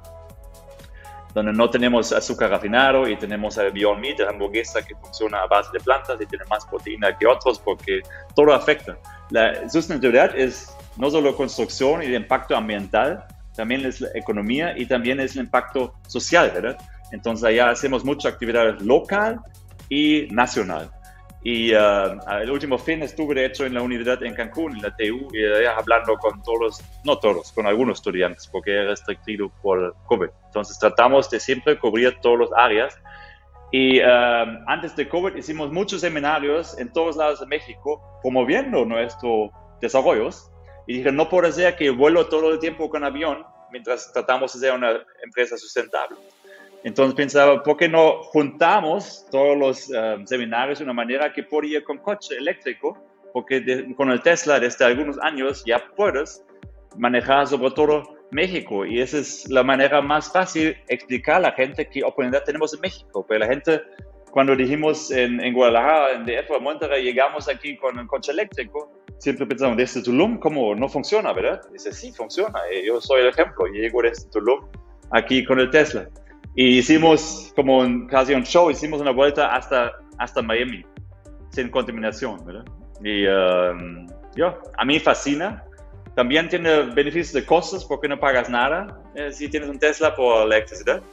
donde no tenemos azúcar refinado y tenemos el Beyond Meat, la hamburguesa que funciona a base de plantas y tiene más proteína que otros porque todo afecta. La sustentabilidad es no solo construcción y el impacto ambiental, también es la economía y también es el impacto social, ¿verdad? Entonces allá hacemos mucha actividad local y nacional. Y uh, el último fin estuve de hecho en la universidad en Cancún, en la TU, y hablando con todos, no todos, con algunos estudiantes, porque era restringido por COVID. Entonces tratamos de siempre cubrir todas las áreas. Y uh, antes de COVID hicimos muchos seminarios en todos lados de México promoviendo nuestros desarrollos. Y dije, no puede ser que vuelo todo el tiempo con avión mientras tratamos de ser una empresa sustentable. Entonces pensaba, ¿por qué no juntamos todos los um, seminarios de una manera que podía ir con coche eléctrico? Porque con el Tesla desde algunos años ya puedes manejar sobre todo México y esa es la manera más fácil explicar a la gente qué oportunidad tenemos en México. Pero la gente, cuando dijimos en, en Guadalajara, en DF, Monterrey, llegamos aquí con un coche eléctrico, siempre pensamos, desde Tulum, ¿cómo no funciona, verdad? Dice, sí, funciona. Yo soy el ejemplo. Llego desde Tulum aquí con el Tesla. Y hicimos como un, casi un show, hicimos una vuelta hasta, hasta Miami, sin contaminación, ¿verdad? Y um, yo, a mí fascina. También tiene beneficios de costos porque no pagas nada eh, si tienes un Tesla por electricidad.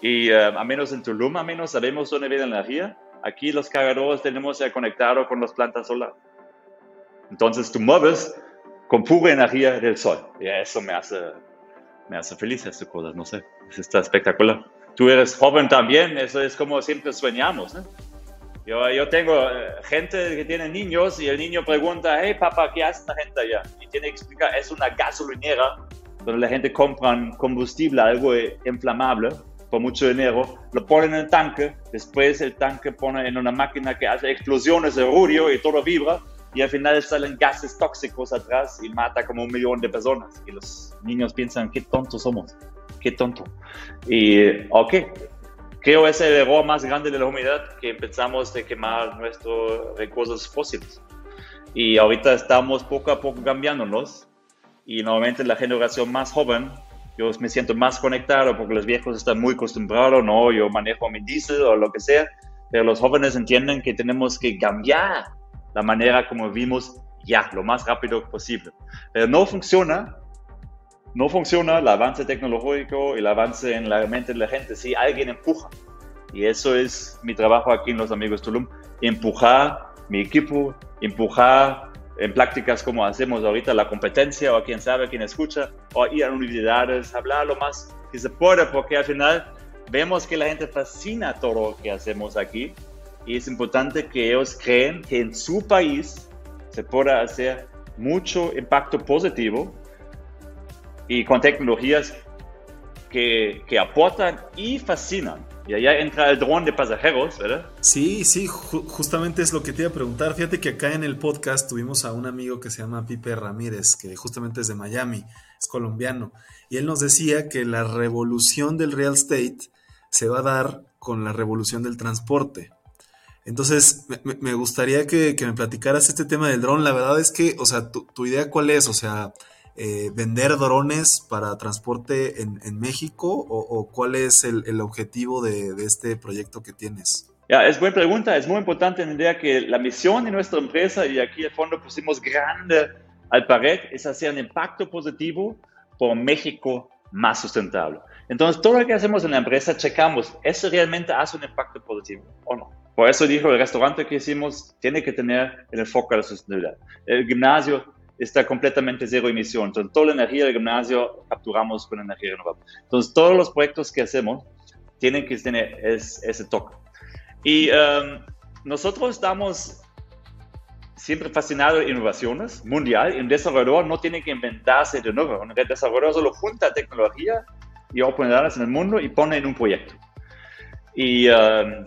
Y uh, a menos en Tulum, a menos sabemos dónde viene la energía. Aquí los cargadores tenemos ya conectado con las plantas solares. Entonces tú mueves con pura energía del sol. Y eso me hace me hace feliz estas cosas, no sé, está espectacular. Tú eres joven también, eso es como siempre soñamos, Yo, yo tengo eh, gente que tiene niños y el niño pregunta, hey papá, ¿qué hace esta gente allá? Y tiene que explicar, es una gasolinera donde la gente compra combustible, algo inflamable, por mucho dinero, lo ponen en el tanque, después el tanque pone en una máquina que hace explosiones de ruido y todo vibra, y al final salen gases tóxicos atrás y mata como un millón de personas. Y los niños piensan, qué tontos somos, qué tonto. Y, ok, creo que es el error más grande de la humanidad que empezamos a quemar nuestros recursos fósiles. Y ahorita estamos poco a poco cambiándonos. Y normalmente la generación más joven, yo me siento más conectado porque los viejos están muy acostumbrados, no, yo manejo mi diésel o lo que sea. Pero los jóvenes entienden que tenemos que cambiar la manera como vivimos ya, lo más rápido posible. Pero no funciona, no funciona el avance tecnológico el avance en la mente de la gente si alguien empuja. Y eso es mi trabajo aquí en Los Amigos Tulum, empujar mi equipo, empujar en prácticas como hacemos ahorita la competencia o quien sabe, quien escucha, o ir a universidades, hablar lo más que se pueda, porque al final vemos que la gente fascina todo lo que hacemos aquí y es importante que ellos creen que en su país se pueda hacer mucho impacto positivo y con tecnologías que, que aportan y fascinan. Y allá entra el dron de pasajeros, ¿verdad? Sí, sí, justamente es lo que te iba a preguntar. Fíjate que acá en el podcast tuvimos a un amigo que se llama Pipe Ramírez, que justamente es de Miami, es colombiano, y él nos decía que la revolución del real estate se va a dar con la revolución del transporte. Entonces, me, gustaría que, me platicaras este tema del dron. La verdad es que, o sea, tu, idea cuál es? O sea, eh, vender drones para transporte en, México o, cuál es el, objetivo de, este proyecto que tienes? Ya, es buena pregunta. Es muy importante entender que la misión de nuestra empresa, y aquí al fondo pusimos grande al pared, es hacer un impacto positivo por México más sustentable. Entonces, todo lo que hacemos en la empresa, checamos, ¿eso realmente hace un impacto positivo o no? Por eso dijo, el restaurante que hicimos tiene que tener el enfoque de la sostenibilidad. El gimnasio está completamente cero emisión. Entonces, toda la energía del gimnasio capturamos con energía renovable. Entonces, todos los proyectos que hacemos tienen que tener ese toque. Y um, nosotros estamos siempre fascinados de innovaciones mundial. Un desarrollador no tiene que inventarse de nuevo. Un desarrollador solo junta tecnología y oportunidades en el mundo y pone en un proyecto. Y um,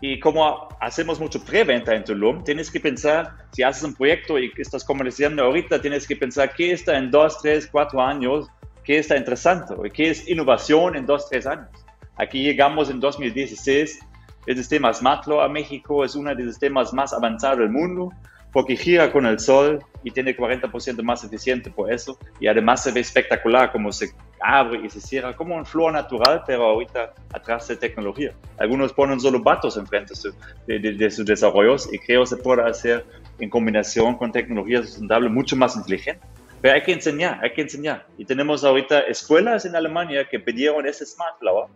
y como hacemos mucho preventa en Tulum, tienes que pensar, si haces un proyecto y estás comerciando ahorita, tienes que pensar qué está en dos, tres, cuatro años, qué está interesante, qué es innovación en dos, tres años. Aquí llegamos en 2016, el sistema SmartLaw a México es uno de los sistemas más avanzados del mundo porque gira con el sol y tiene 40% más eficiente por eso. Y además se ve espectacular como se abre y se cierra como un flor natural, pero ahorita atrás de tecnología. Algunos ponen solo vatos enfrente de, de, de, sus desarrollos y creo se puede hacer en combinación con tecnología sustentable mucho más inteligente. Pero hay que enseñar, hay que enseñar. Y tenemos ahorita escuelas en Alemania que pidieron ese Smart Flower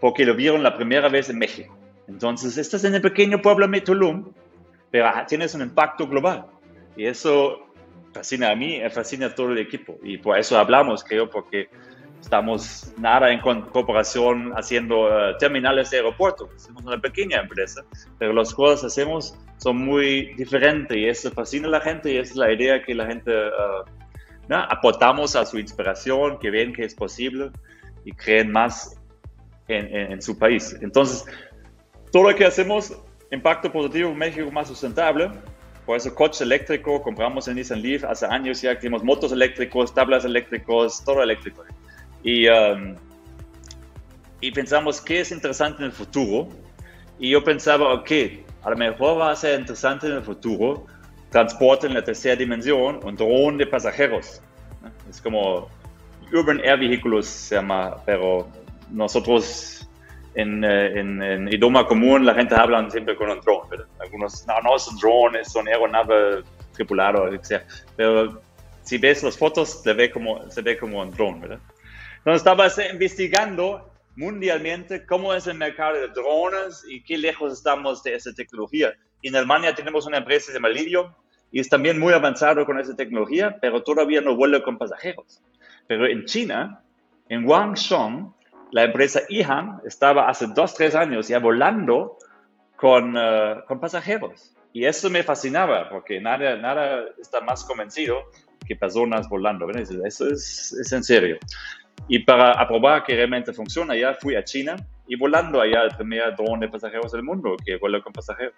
porque lo vieron la primera vez en México. Entonces, estás en el pequeño pueblo de Tulum, pero tienes un impacto global. Y eso fascina a mí, fascina a todo el equipo. Y por eso hablamos, creo, porque estamos nada en cooperación haciendo eh, terminales de aeropuerto. Somos una pequeña empresa, pero las cosas que hacemos son muy diferentes y eso fascina a la gente y esa es la idea que la gente uh, aportamos a su inspiración, que ven que es posible y creen más en, en, su país. Entonces, todo lo que hacemos, impacto positivo en México más sustentable. Por eso coche eléctrico, compramos el Nissan Leaf hace años ya, tenemos motos eléctricos, tablas eléctricos, todo eléctrico. Y, um, y pensamos qué es interesante en el futuro. Y yo pensaba, ok, a lo mejor va a ser interesante en el futuro transporte en la tercera dimensión, un dron de pasajeros. Es como Urban Air Vehicles se llama, pero nosotros en, eh, en, en, idioma común la gente habla siempre con un dron. Algunos, no, no es un drone, es una aeronave tripulada, etc. Pero si ves las fotos, se ve como, se ve como un drone, ¿verdad? Entonces estaba investigando mundialmente cómo es el mercado de drones y qué lejos estamos de esa tecnología. En Alemania tenemos una empresa llama Lidio y es también muy avanzado con esa tecnología, pero todavía no vuela con pasajeros. Pero en China, en Guangzhou, la empresa IHAN estaba hace dos, tres años ya volando con, uh, con pasajeros. Y eso me fascinaba, porque nada, nada está más convencido que personas volando. Eso es, es en serio. Y para aprobar que realmente funciona, ya fui a China y volando allá el primer dron de pasajeros del mundo que vuela con pasajeros.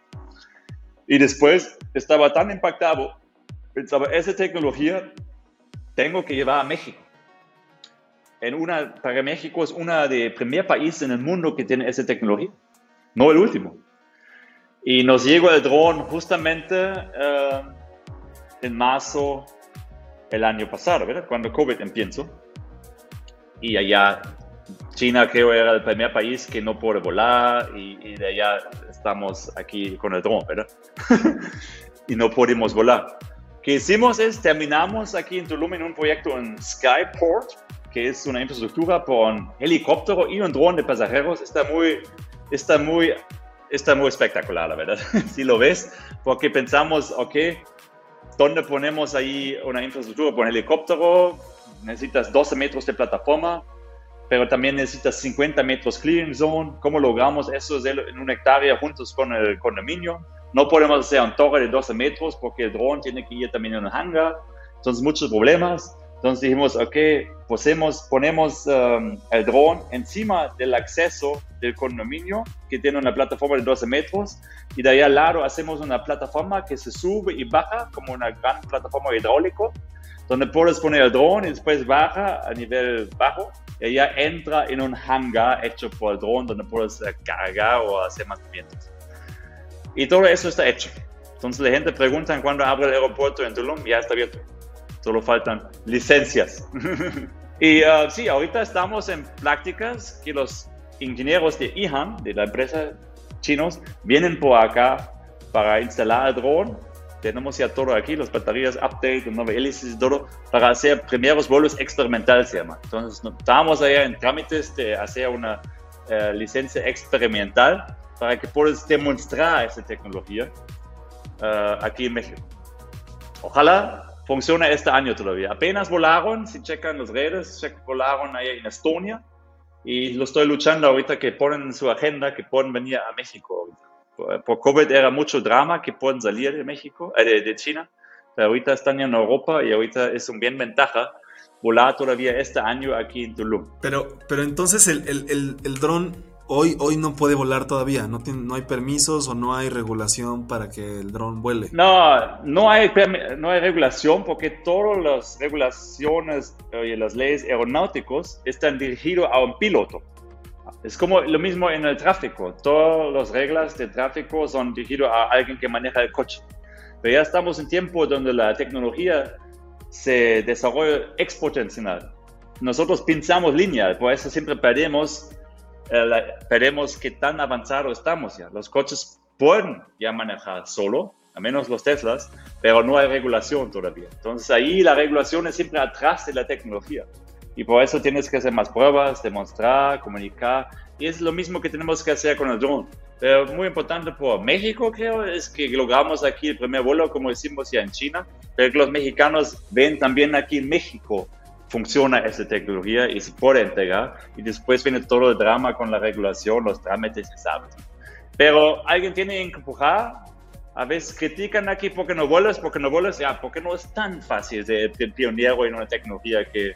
Y después estaba tan impactado, pensaba, esa tecnología tengo que llevar a México. En una, para México es uno de primer países en el mundo que tiene esa tecnología, no el último. Y nos llegó el dron justamente uh, en marzo el año pasado, ¿verdad? Cuando COVID empezó y allá China creo era el primer país que no puede volar y, de allá estamos aquí con el dron, ¿verdad? y no podemos volar. ¿Qué hicimos es, terminamos aquí en Tulum en un proyecto en Skyport, que es una infraestructura con helicóptero y un dron de pasajeros. Está muy, está muy, está muy espectacular, la verdad, si lo ves, porque pensamos, ok, ¿dónde ponemos ahí una infraestructura con helicóptero? necesitas 12 metros de plataforma, pero también necesitas 50 metros clearing zone. ¿Cómo logramos eso en una hectárea juntos con el condominio? No podemos hacer un torre de 12 metros porque el dron tiene que ir también en un hangar. Entonces, muchos problemas. Entonces dijimos, ok, posemos, ponemos um, el dron encima del acceso del condominio que tiene una plataforma de 12 metros y de ahí al lado hacemos una plataforma que se sube y baja como una gran plataforma hidráulica donde puedes poner el dron y después baja a nivel bajo y ya entra en un hangar hecho por el dron donde puedes cargar o hacer mantenimientos. Y todo eso está hecho. Entonces la gente pregunta cuándo abre el aeropuerto en Tulum, ya está abierto. Solo faltan licencias. y uh, sí, ahorita estamos en prácticas que los ingenieros de IHAN, de la empresa chinos, vienen por acá para instalar el dron tenemos ya todo aquí, las baterías, update, nueva hélices todo, para hacer primeros vuelos experimentales, se llama. Entonces, estamos allá en trámites de hacer una eh, licencia experimental para que puedas demostrar esa tecnología uh, aquí en México. Ojalá funcione este año todavía. Apenas volaron, si checan las redes, volaron allá en Estonia y lo estoy luchando ahorita que ponen en su agenda que pueden venir a México por COVID era mucho drama que pueden salir de México, eh, de, China, pero ahorita están en Europa y ahorita es un bien ventaja volar todavía este año aquí en Tulum. Pero, pero entonces el, el, el, dron hoy, hoy no puede volar todavía, ¿No, tiene, no hay permisos o no hay regulación para que el dron vuele. No, no hay, no hay regulación porque todas las regulaciones y las leyes aeronáuticas están dirigidas a un piloto. Es como lo mismo en el tráfico. Todas las reglas de tráfico son dirigidas a alguien que maneja el coche. Pero ya estamos en tiempo donde la tecnología se desarrolla exponencial. Nosotros pensamos lineal, por eso siempre perdemos, eh, perdemos qué tan avanzado estamos ya. Los coches pueden ya manejar solo, a menos los Teslas, pero no hay regulación todavía. Entonces ahí la regulación es siempre atrás de la tecnología. Y por eso tienes que hacer más pruebas, demostrar, comunicar. Y es lo mismo que tenemos que hacer con el drone. Pero muy importante por México, creo, es que logramos aquí el primer vuelo, como decimos ya en China, pero que los mexicanos ven también aquí en México funciona esa tecnología y se puede entregar. Y después viene todo el drama con la regulación, los trámites, ¿sabes? Pero alguien tiene que empujar. A veces critican aquí porque no vuelas, porque no vuelas, ya, porque no es tan fácil ser pionero en una tecnología que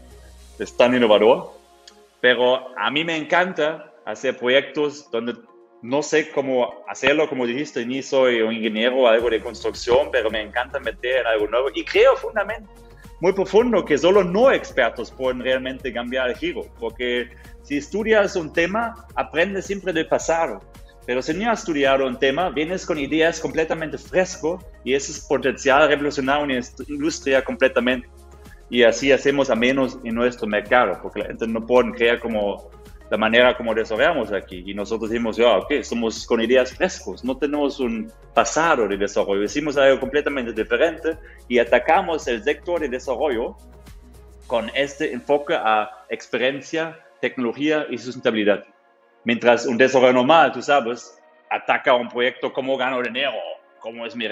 es tan innovador. Pero a mí me encanta hacer proyectos donde no sé cómo hacerlo, como dijiste, ni soy un ingeniero o algo de construcción, pero me encanta meter algo nuevo y creo fundamental muy profundo que solo no expertos pueden realmente cambiar el giro, porque si estudias un tema, aprendes siempre del pasado, pero si no has estudiado un tema, vienes con ideas completamente fresco y eso es potencial revolucionar una industria completamente. Y así hacemos a menos en nuestro mercado, porque la gente no puede creer como la manera como desarrollamos aquí. Y nosotros decimos, ya, ok, somos con ideas frescos, no tenemos un pasado de desarrollo, decimos algo completamente diferente y atacamos el sector de desarrollo con este enfoque a experiencia, tecnología y sustentabilidad. Mientras un desarrollo normal, tú sabes, ataca un proyecto como gano dinero, cómo es mi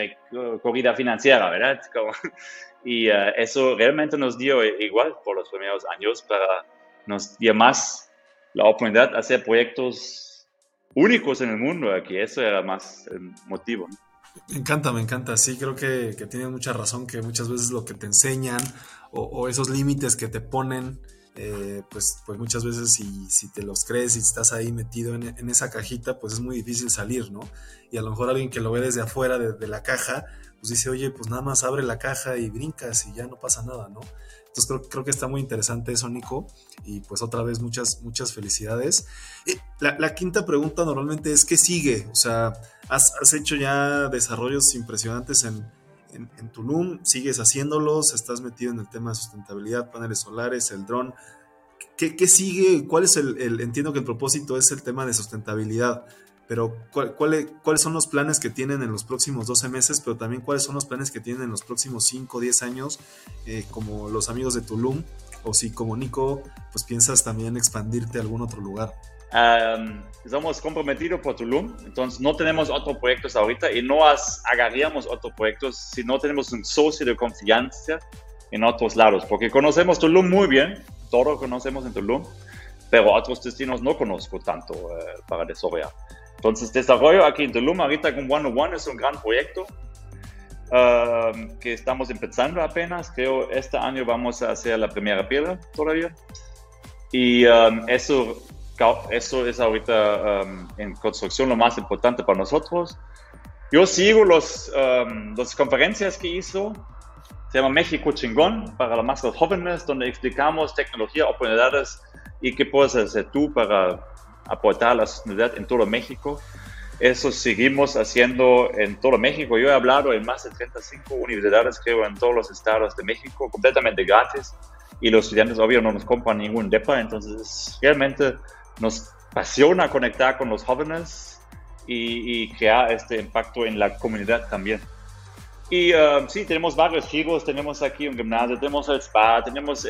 corrida financiera, ¿verdad? y uh, eso realmente nos dio igual por los primeros años para nos dio más la oportunidad de hacer proyectos únicos en el mundo aquí. Eso era más el motivo. Me encanta, me encanta. Sí, creo que, que tienes mucha razón, que muchas veces lo que te enseñan o, esos límites que te ponen, eh, pues, pues muchas veces si, si, te los crees y estás ahí metido en, en, esa cajita, pues es muy difícil salir, ¿no? Y a lo mejor alguien que lo ve desde afuera de, de la caja, pues dice, oye, pues nada más abre la caja y brincas y ya no pasa nada, ¿no? Entonces creo, que está muy interesante eso, Nico. Y pues otra vez muchas, muchas felicidades. Eh, la, quinta pregunta normalmente es, ¿qué sigue? O sea, has, hecho ya desarrollos impresionantes en, en, Tulum, sigues haciéndolos, estás metido en el tema de sustentabilidad, paneles solares, el dron. ¿Qué, ¿Qué, sigue? ¿Cuál es el, entiendo que el propósito es el tema de sustentabilidad, pero ¿cuáles son los planes que tienen en los próximos 12 meses, pero también cuáles son los planes que tienen en los próximos 5 o 10 años, eh, como los amigos de Tulum, o si como Nico, pues piensas también expandirte a algún otro lugar? estamos comprometidos por Tulum, entonces no tenemos otros proyectos ahorita y no agarraríamos otros proyectos si no tenemos un socio de confianza en otros lados, porque conocemos Tulum muy bien, todos conocemos en Tulum, pero otros destinos no conozco tanto eh, para desarrollar. Entonces, desarrollo aquí en Tulum ahorita con One One es un gran proyecto um, que estamos empezando apenas. Creo este año vamos a hacer la primera piedra todavía. Y um, eso, eso es ahorita um, en construcción lo más importante para nosotros. Yo sigo los, las conferencias que hizo. Se llama México Chingón para los más jóvenes, donde explicamos tecnología, oportunidades y qué puedes hacer tú para aportar a la sostenibilidad en todo México. Eso seguimos haciendo en todo México. Yo he hablado en más de 35 universidades, creo, en todos los estados de México, completamente gratis. Y los estudiantes, obvio, no nos compran ningún DEPA. Entonces, realmente nos apasiona conectar con los jóvenes y, crear este impacto en la comunidad también. Y um, sí, tenemos varios giros, tenemos aquí un gimnasio, tenemos el spa, tenemos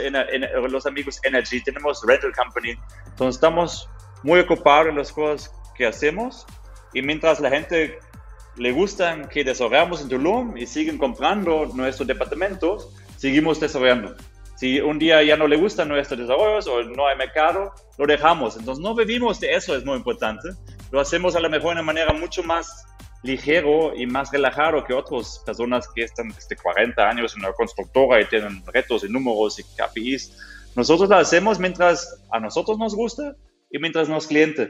los amigos Energy, tenemos Rental Company. Entonces estamos muy ocupado en las cosas que hacemos y mientras la gente le gustan que desarrollamos en Tulum y siguen comprando nuestros departamentos, seguimos desarrollando. Si un día ya no le gustan nuestros desarrollos o no hay mercado, lo dejamos. Entonces no vivimos de eso, es muy importante. Lo hacemos a lo mejor de una manera mucho más ligero y más relajado que otras personas que están desde 40 años en una constructora y tienen retos y números y KPIs. Nosotros lo hacemos mientras a nosotros nos gusta y mientras los clientes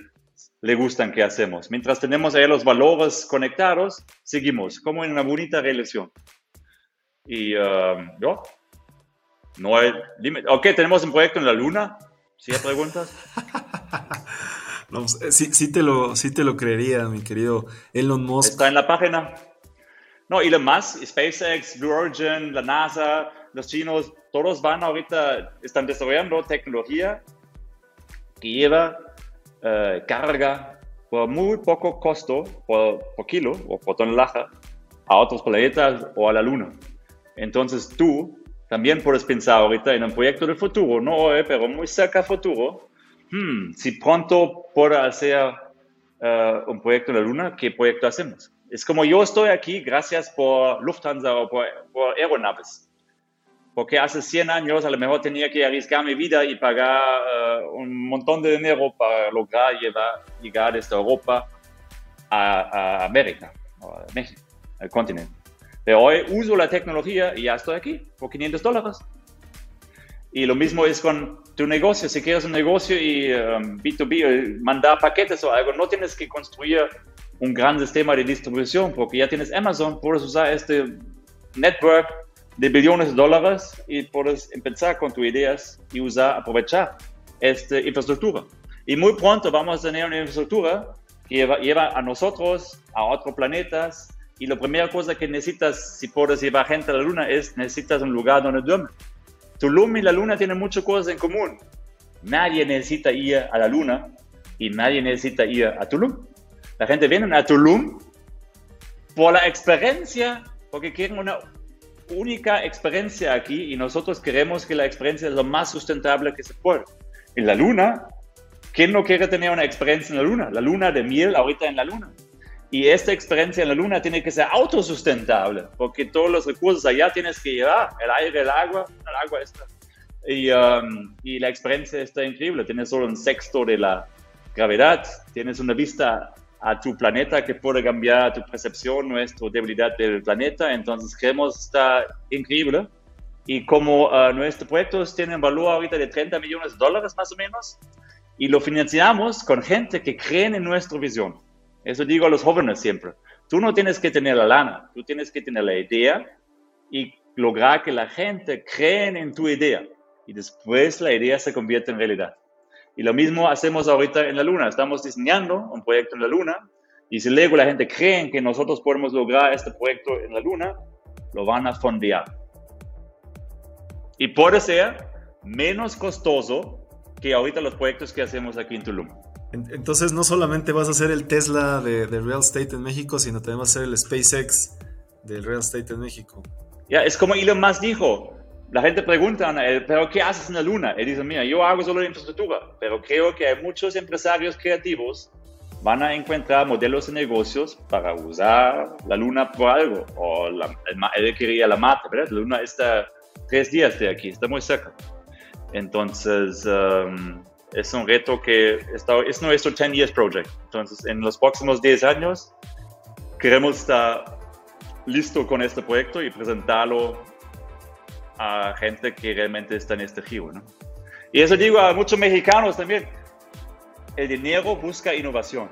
le gustan que hacemos. Mientras tenemos ahí los valores conectados, seguimos como en una bonita relación. Y um, yo, no hay límite. Ok, tenemos un proyecto en la Luna. ¿Sí hay preguntas? no, pues, sí, sí, te lo, sí te lo creería, mi querido Elon Musk. Está en la página. No, Elon Musk, SpaceX, Blue Origin, la NASA, los chinos, todos van ahorita, están desarrollando tecnología que lleva eh, carga por muy poco costo por, kilo o por tonelaje a otros planetas o a la luna. Entonces tú también puedes pensar ahorita en un proyecto de futuro, no hoy, pero muy cerca futuro, hmm, si pronto puedo hacer uh, un proyecto en la Luna, ¿qué proyecto hacemos? Es como yo estoy aquí gracias por Lufthansa o por, por aeronaves. Porque hace 100 años a lo mejor tenía que arriesgar mi vida y pagar uh, un montón de dinero para lograr llevar, llegar desde Europa a, a América, a México, al continente. Pero hoy uso la tecnología y ya estoy aquí por 500 dólares. Y lo mismo es con tu negocio. Si quieres un negocio y B2B, eh, mandar paquetes o algo, no tienes que construir un gran sistema de distribución porque ya tienes Amazon, puedes usar este network de billones de dólares y puedes empezar con tus ideas y usar, aprovechar esta infraestructura. Y muy pronto vamos a tener una infraestructura que lleva, lleva a nosotros a otros planetas y la primera cosa que necesitas si puedes llevar gente a la luna es necesitas un lugar donde duerme. Tulum y la Luna tienen muchas cosas en común. Nadie necesita ir a la Luna y nadie necesita ir a Tulum. La gente viene a Tulum por la experiencia, porque quieren una única experiencia aquí y nosotros queremos que la experiencia es lo más sustentable que se puede. En la Luna, ¿quién no quiere tener una experiencia en la Luna? La Luna de miel ahorita en la Luna. Y esta experiencia en la Luna tiene que ser autosustentable, porque todos los recursos allá tienes que llevar, el aire, el agua, el agua está. Y, um, y la experiencia está increíble, tienes solo un sexto de la gravedad, tienes una vista a tu planeta que puede cambiar tu percepción, nuestra debilidad del planeta, entonces creemos está increíble. Y como uh, nuestros proyectos tienen valor ahorita de 30 millones de dólares más o menos, y lo financiamos con gente que cree en nuestra visión. Eso digo a los jóvenes siempre. Tú no tienes que tener la lana, tú tienes que tener la idea y lograr que la gente cree en tu idea. Y después la idea se convierte en realidad. Y lo mismo hacemos ahorita en la Luna. Estamos diseñando un proyecto en la Luna y si luego la gente cree que nosotros podemos lograr este proyecto en la Luna, lo van a fondear. Y puede ser menos costoso que ahorita los proyectos que hacemos aquí en Tulum. Entonces no solamente vas a ser el Tesla de, Real Estate en México, sino también vas a ser el SpaceX del Real Estate en México. Ya, es como Elon Musk dijo, la gente pregunta, pero ¿qué haces en la luna? Él dice, mira, yo hago solo infraestructura, pero creo que hay muchos empresarios creativos van a encontrar modelos de negocios para usar la luna por algo, o la, él quería la mata, ¿verdad? La luna está tres días de aquí, está muy cerca. Entonces, um, es un reto que está, es nuestro 10 Years Project. Entonces, en los próximos 10 años, queremos estar listo con este proyecto y presentarlo a gente que realmente está en este giro. ¿no? Y eso digo a muchos mexicanos también. El dinero busca innovación.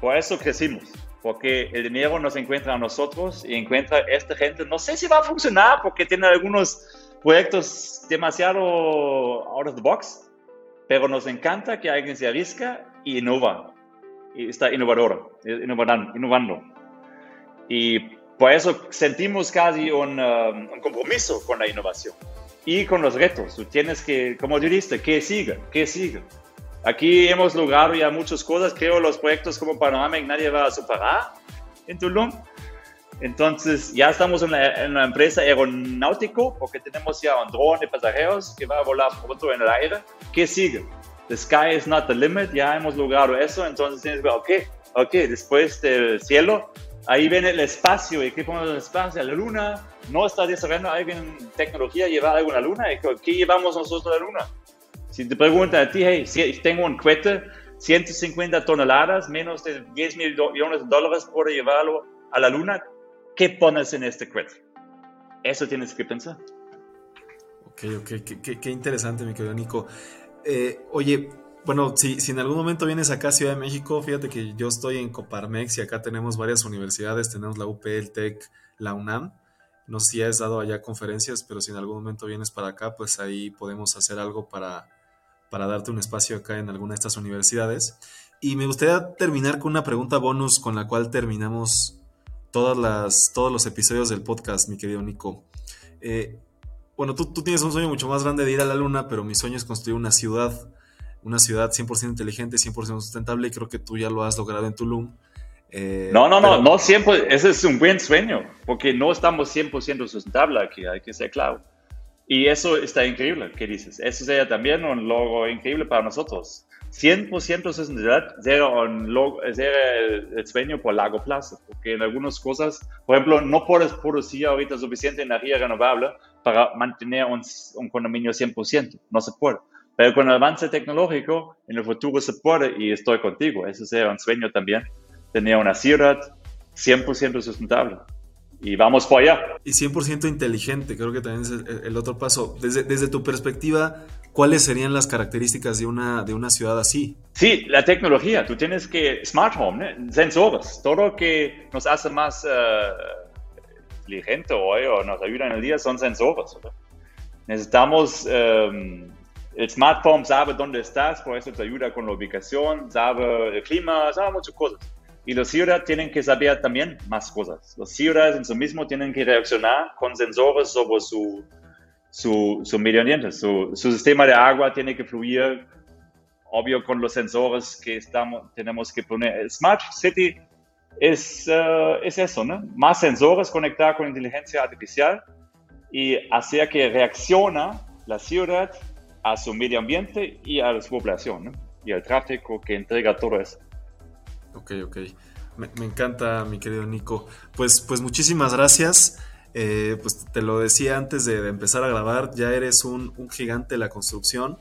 Por eso crecimos, porque el dinero nos encuentra a nosotros y encuentra a esta gente. No sé si va a funcionar porque tiene algunos proyectos demasiado out of the box, pero nos encanta que alguien se arriesga y innova, y está innovador, innovando. Y por eso sentimos casi un, um, un, compromiso con la innovación y con los retos. Tú tienes que, como dijiste, que siga, que siga. Aquí hemos logrado ya muchas cosas. Creo los proyectos como Panoramic nadie va a superar en Tulum. Entonces, ya estamos en una, empresa aeronáutico porque tenemos ya un drone de pasajeros que va a volar pronto en el aire. ¿Qué sigue? The sky is not the limit, ya hemos logrado eso, entonces tienes que ver, ok, ok, después del cielo, ahí viene el espacio, ¿y qué ponemos el espacio? La luna, no está desarrollando alguien tecnología llevar algo a la luna, ¿qué llevamos nosotros a la luna? Si te preguntan a ti, hey, si tengo un cohete, 150 toneladas, menos de 10 millones de dólares por llevarlo a la luna, ¿qué pones en este cohete? Eso tienes que pensar. Ok, ok, qué, qué, interesante, mi querido Nico. Eh, oye, bueno, si, si, en algún momento vienes acá a Ciudad de México, fíjate que yo estoy en Coparmex y acá tenemos varias universidades, tenemos la UP, el TEC, la UNAM. No sé si has dado allá conferencias, pero si en algún momento vienes para acá, pues ahí podemos hacer algo para, para darte un espacio acá en alguna de estas universidades. Y me gustaría terminar con una pregunta bonus con la cual terminamos todas las, todos los episodios del podcast, mi querido Nico. Eh, bueno, tú, tú, tienes un sueño mucho más grande de ir a la luna, pero mi sueño es construir una ciudad, una ciudad 100% inteligente, 100% sustentable, y creo que tú ya lo has logrado en Tulum. Eh, no, no, no, no siempre, ese es un buen sueño, porque no estamos 100% sustentable aquí, hay que ser claro. Y eso está increíble, ¿qué dices? Eso sería también un logro increíble para nosotros. 100% sostenibilidad será, un, el, sueño por largo plazo, porque en algunas cosas, por ejemplo, no puedes producir ahorita suficiente energía renovable para mantener un, un condominio 100%, no se puede. Pero con el avance tecnológico, en el futuro se puede y estoy contigo. Eso será un sueño también, tener una ciudad 100% sustentable. Y vamos por allá. Y 100% inteligente, creo que también es el, otro paso. Desde, desde tu perspectiva, ¿cuáles serían las características de una, de una ciudad así? Sí, la tecnología. Tú tienes que, smart home, sensores, todo lo que nos hace más uh, inteligente hoy o nos ayuda en el día son sensores. Necesitamos um, el smartphone sabe dónde estás, por eso te ayuda con la ubicación, sabe el clima, sabe muchas cosas. Y los ciudadanos tienen que saber también más cosas. Los ciudadanos en sí mismo tienen que reaccionar con sensores sobre su, su, su medio ambiente. Su, su, sistema de agua tiene que fluir, obvio, con los sensores que estamos, tenemos que poner. Smart City es, uh, es eso, ¿no? Más sensores conectados con inteligencia artificial y hacer que reacciona la ciudad a su medio ambiente y a su población, ¿no? y al tráfico que entrega todo eso. Ok, ok. Me, encanta, mi querido Nico. Pues, pues muchísimas gracias. Eh, pues te lo decía antes de, empezar a grabar, ya eres un, gigante de la construcción.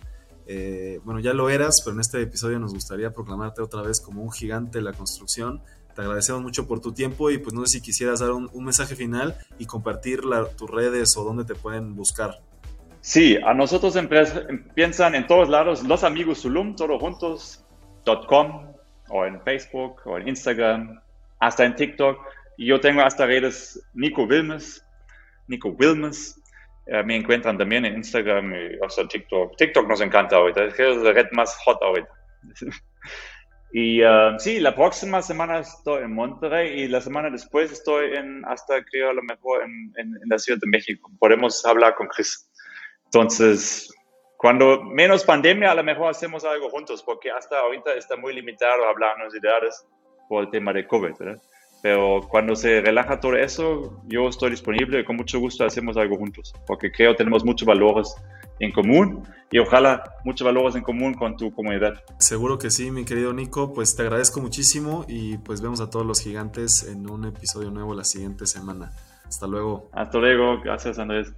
Eh, bueno, ya lo eras, pero en este episodio nos gustaría proclamarte otra vez como un gigante de la construcción. Te agradecemos mucho por tu tiempo y pues no sé si quisieras dar un, mensaje final y compartir tus redes o dónde te pueden buscar. Sí, a nosotros empiezan en todos lados los amigos Zulum, todos juntos, .com, o en Facebook, o en Instagram, hasta en TikTok. Yo tengo hasta redes Nico Wilmes, Nico Wilmes. Eh, me encuentran también en Instagram y hasta TikTok. TikTok nos encanta ahorita, es la red más hot ahorita. y uh, sí, la próxima semana estoy en Monterrey y la semana después estoy en, hasta creo a lo mejor en, en la Ciudad de México. Podemos hablar con Chris. Entonces, cuando menos pandemia, a lo mejor hacemos algo juntos, porque hasta ahorita está muy limitado hablarnos ideas por el tema de COVID. Pero cuando se relaja todo eso, yo estoy disponible y con mucho gusto hacemos algo juntos, porque creo que tenemos muchos valores en común y ojalá muchos valores en común con tu comunidad. Seguro que sí, mi querido Nico, pues te agradezco muchísimo y pues vemos a todos los gigantes en un episodio nuevo la siguiente semana. Hasta luego. Hasta luego, gracias Andrés.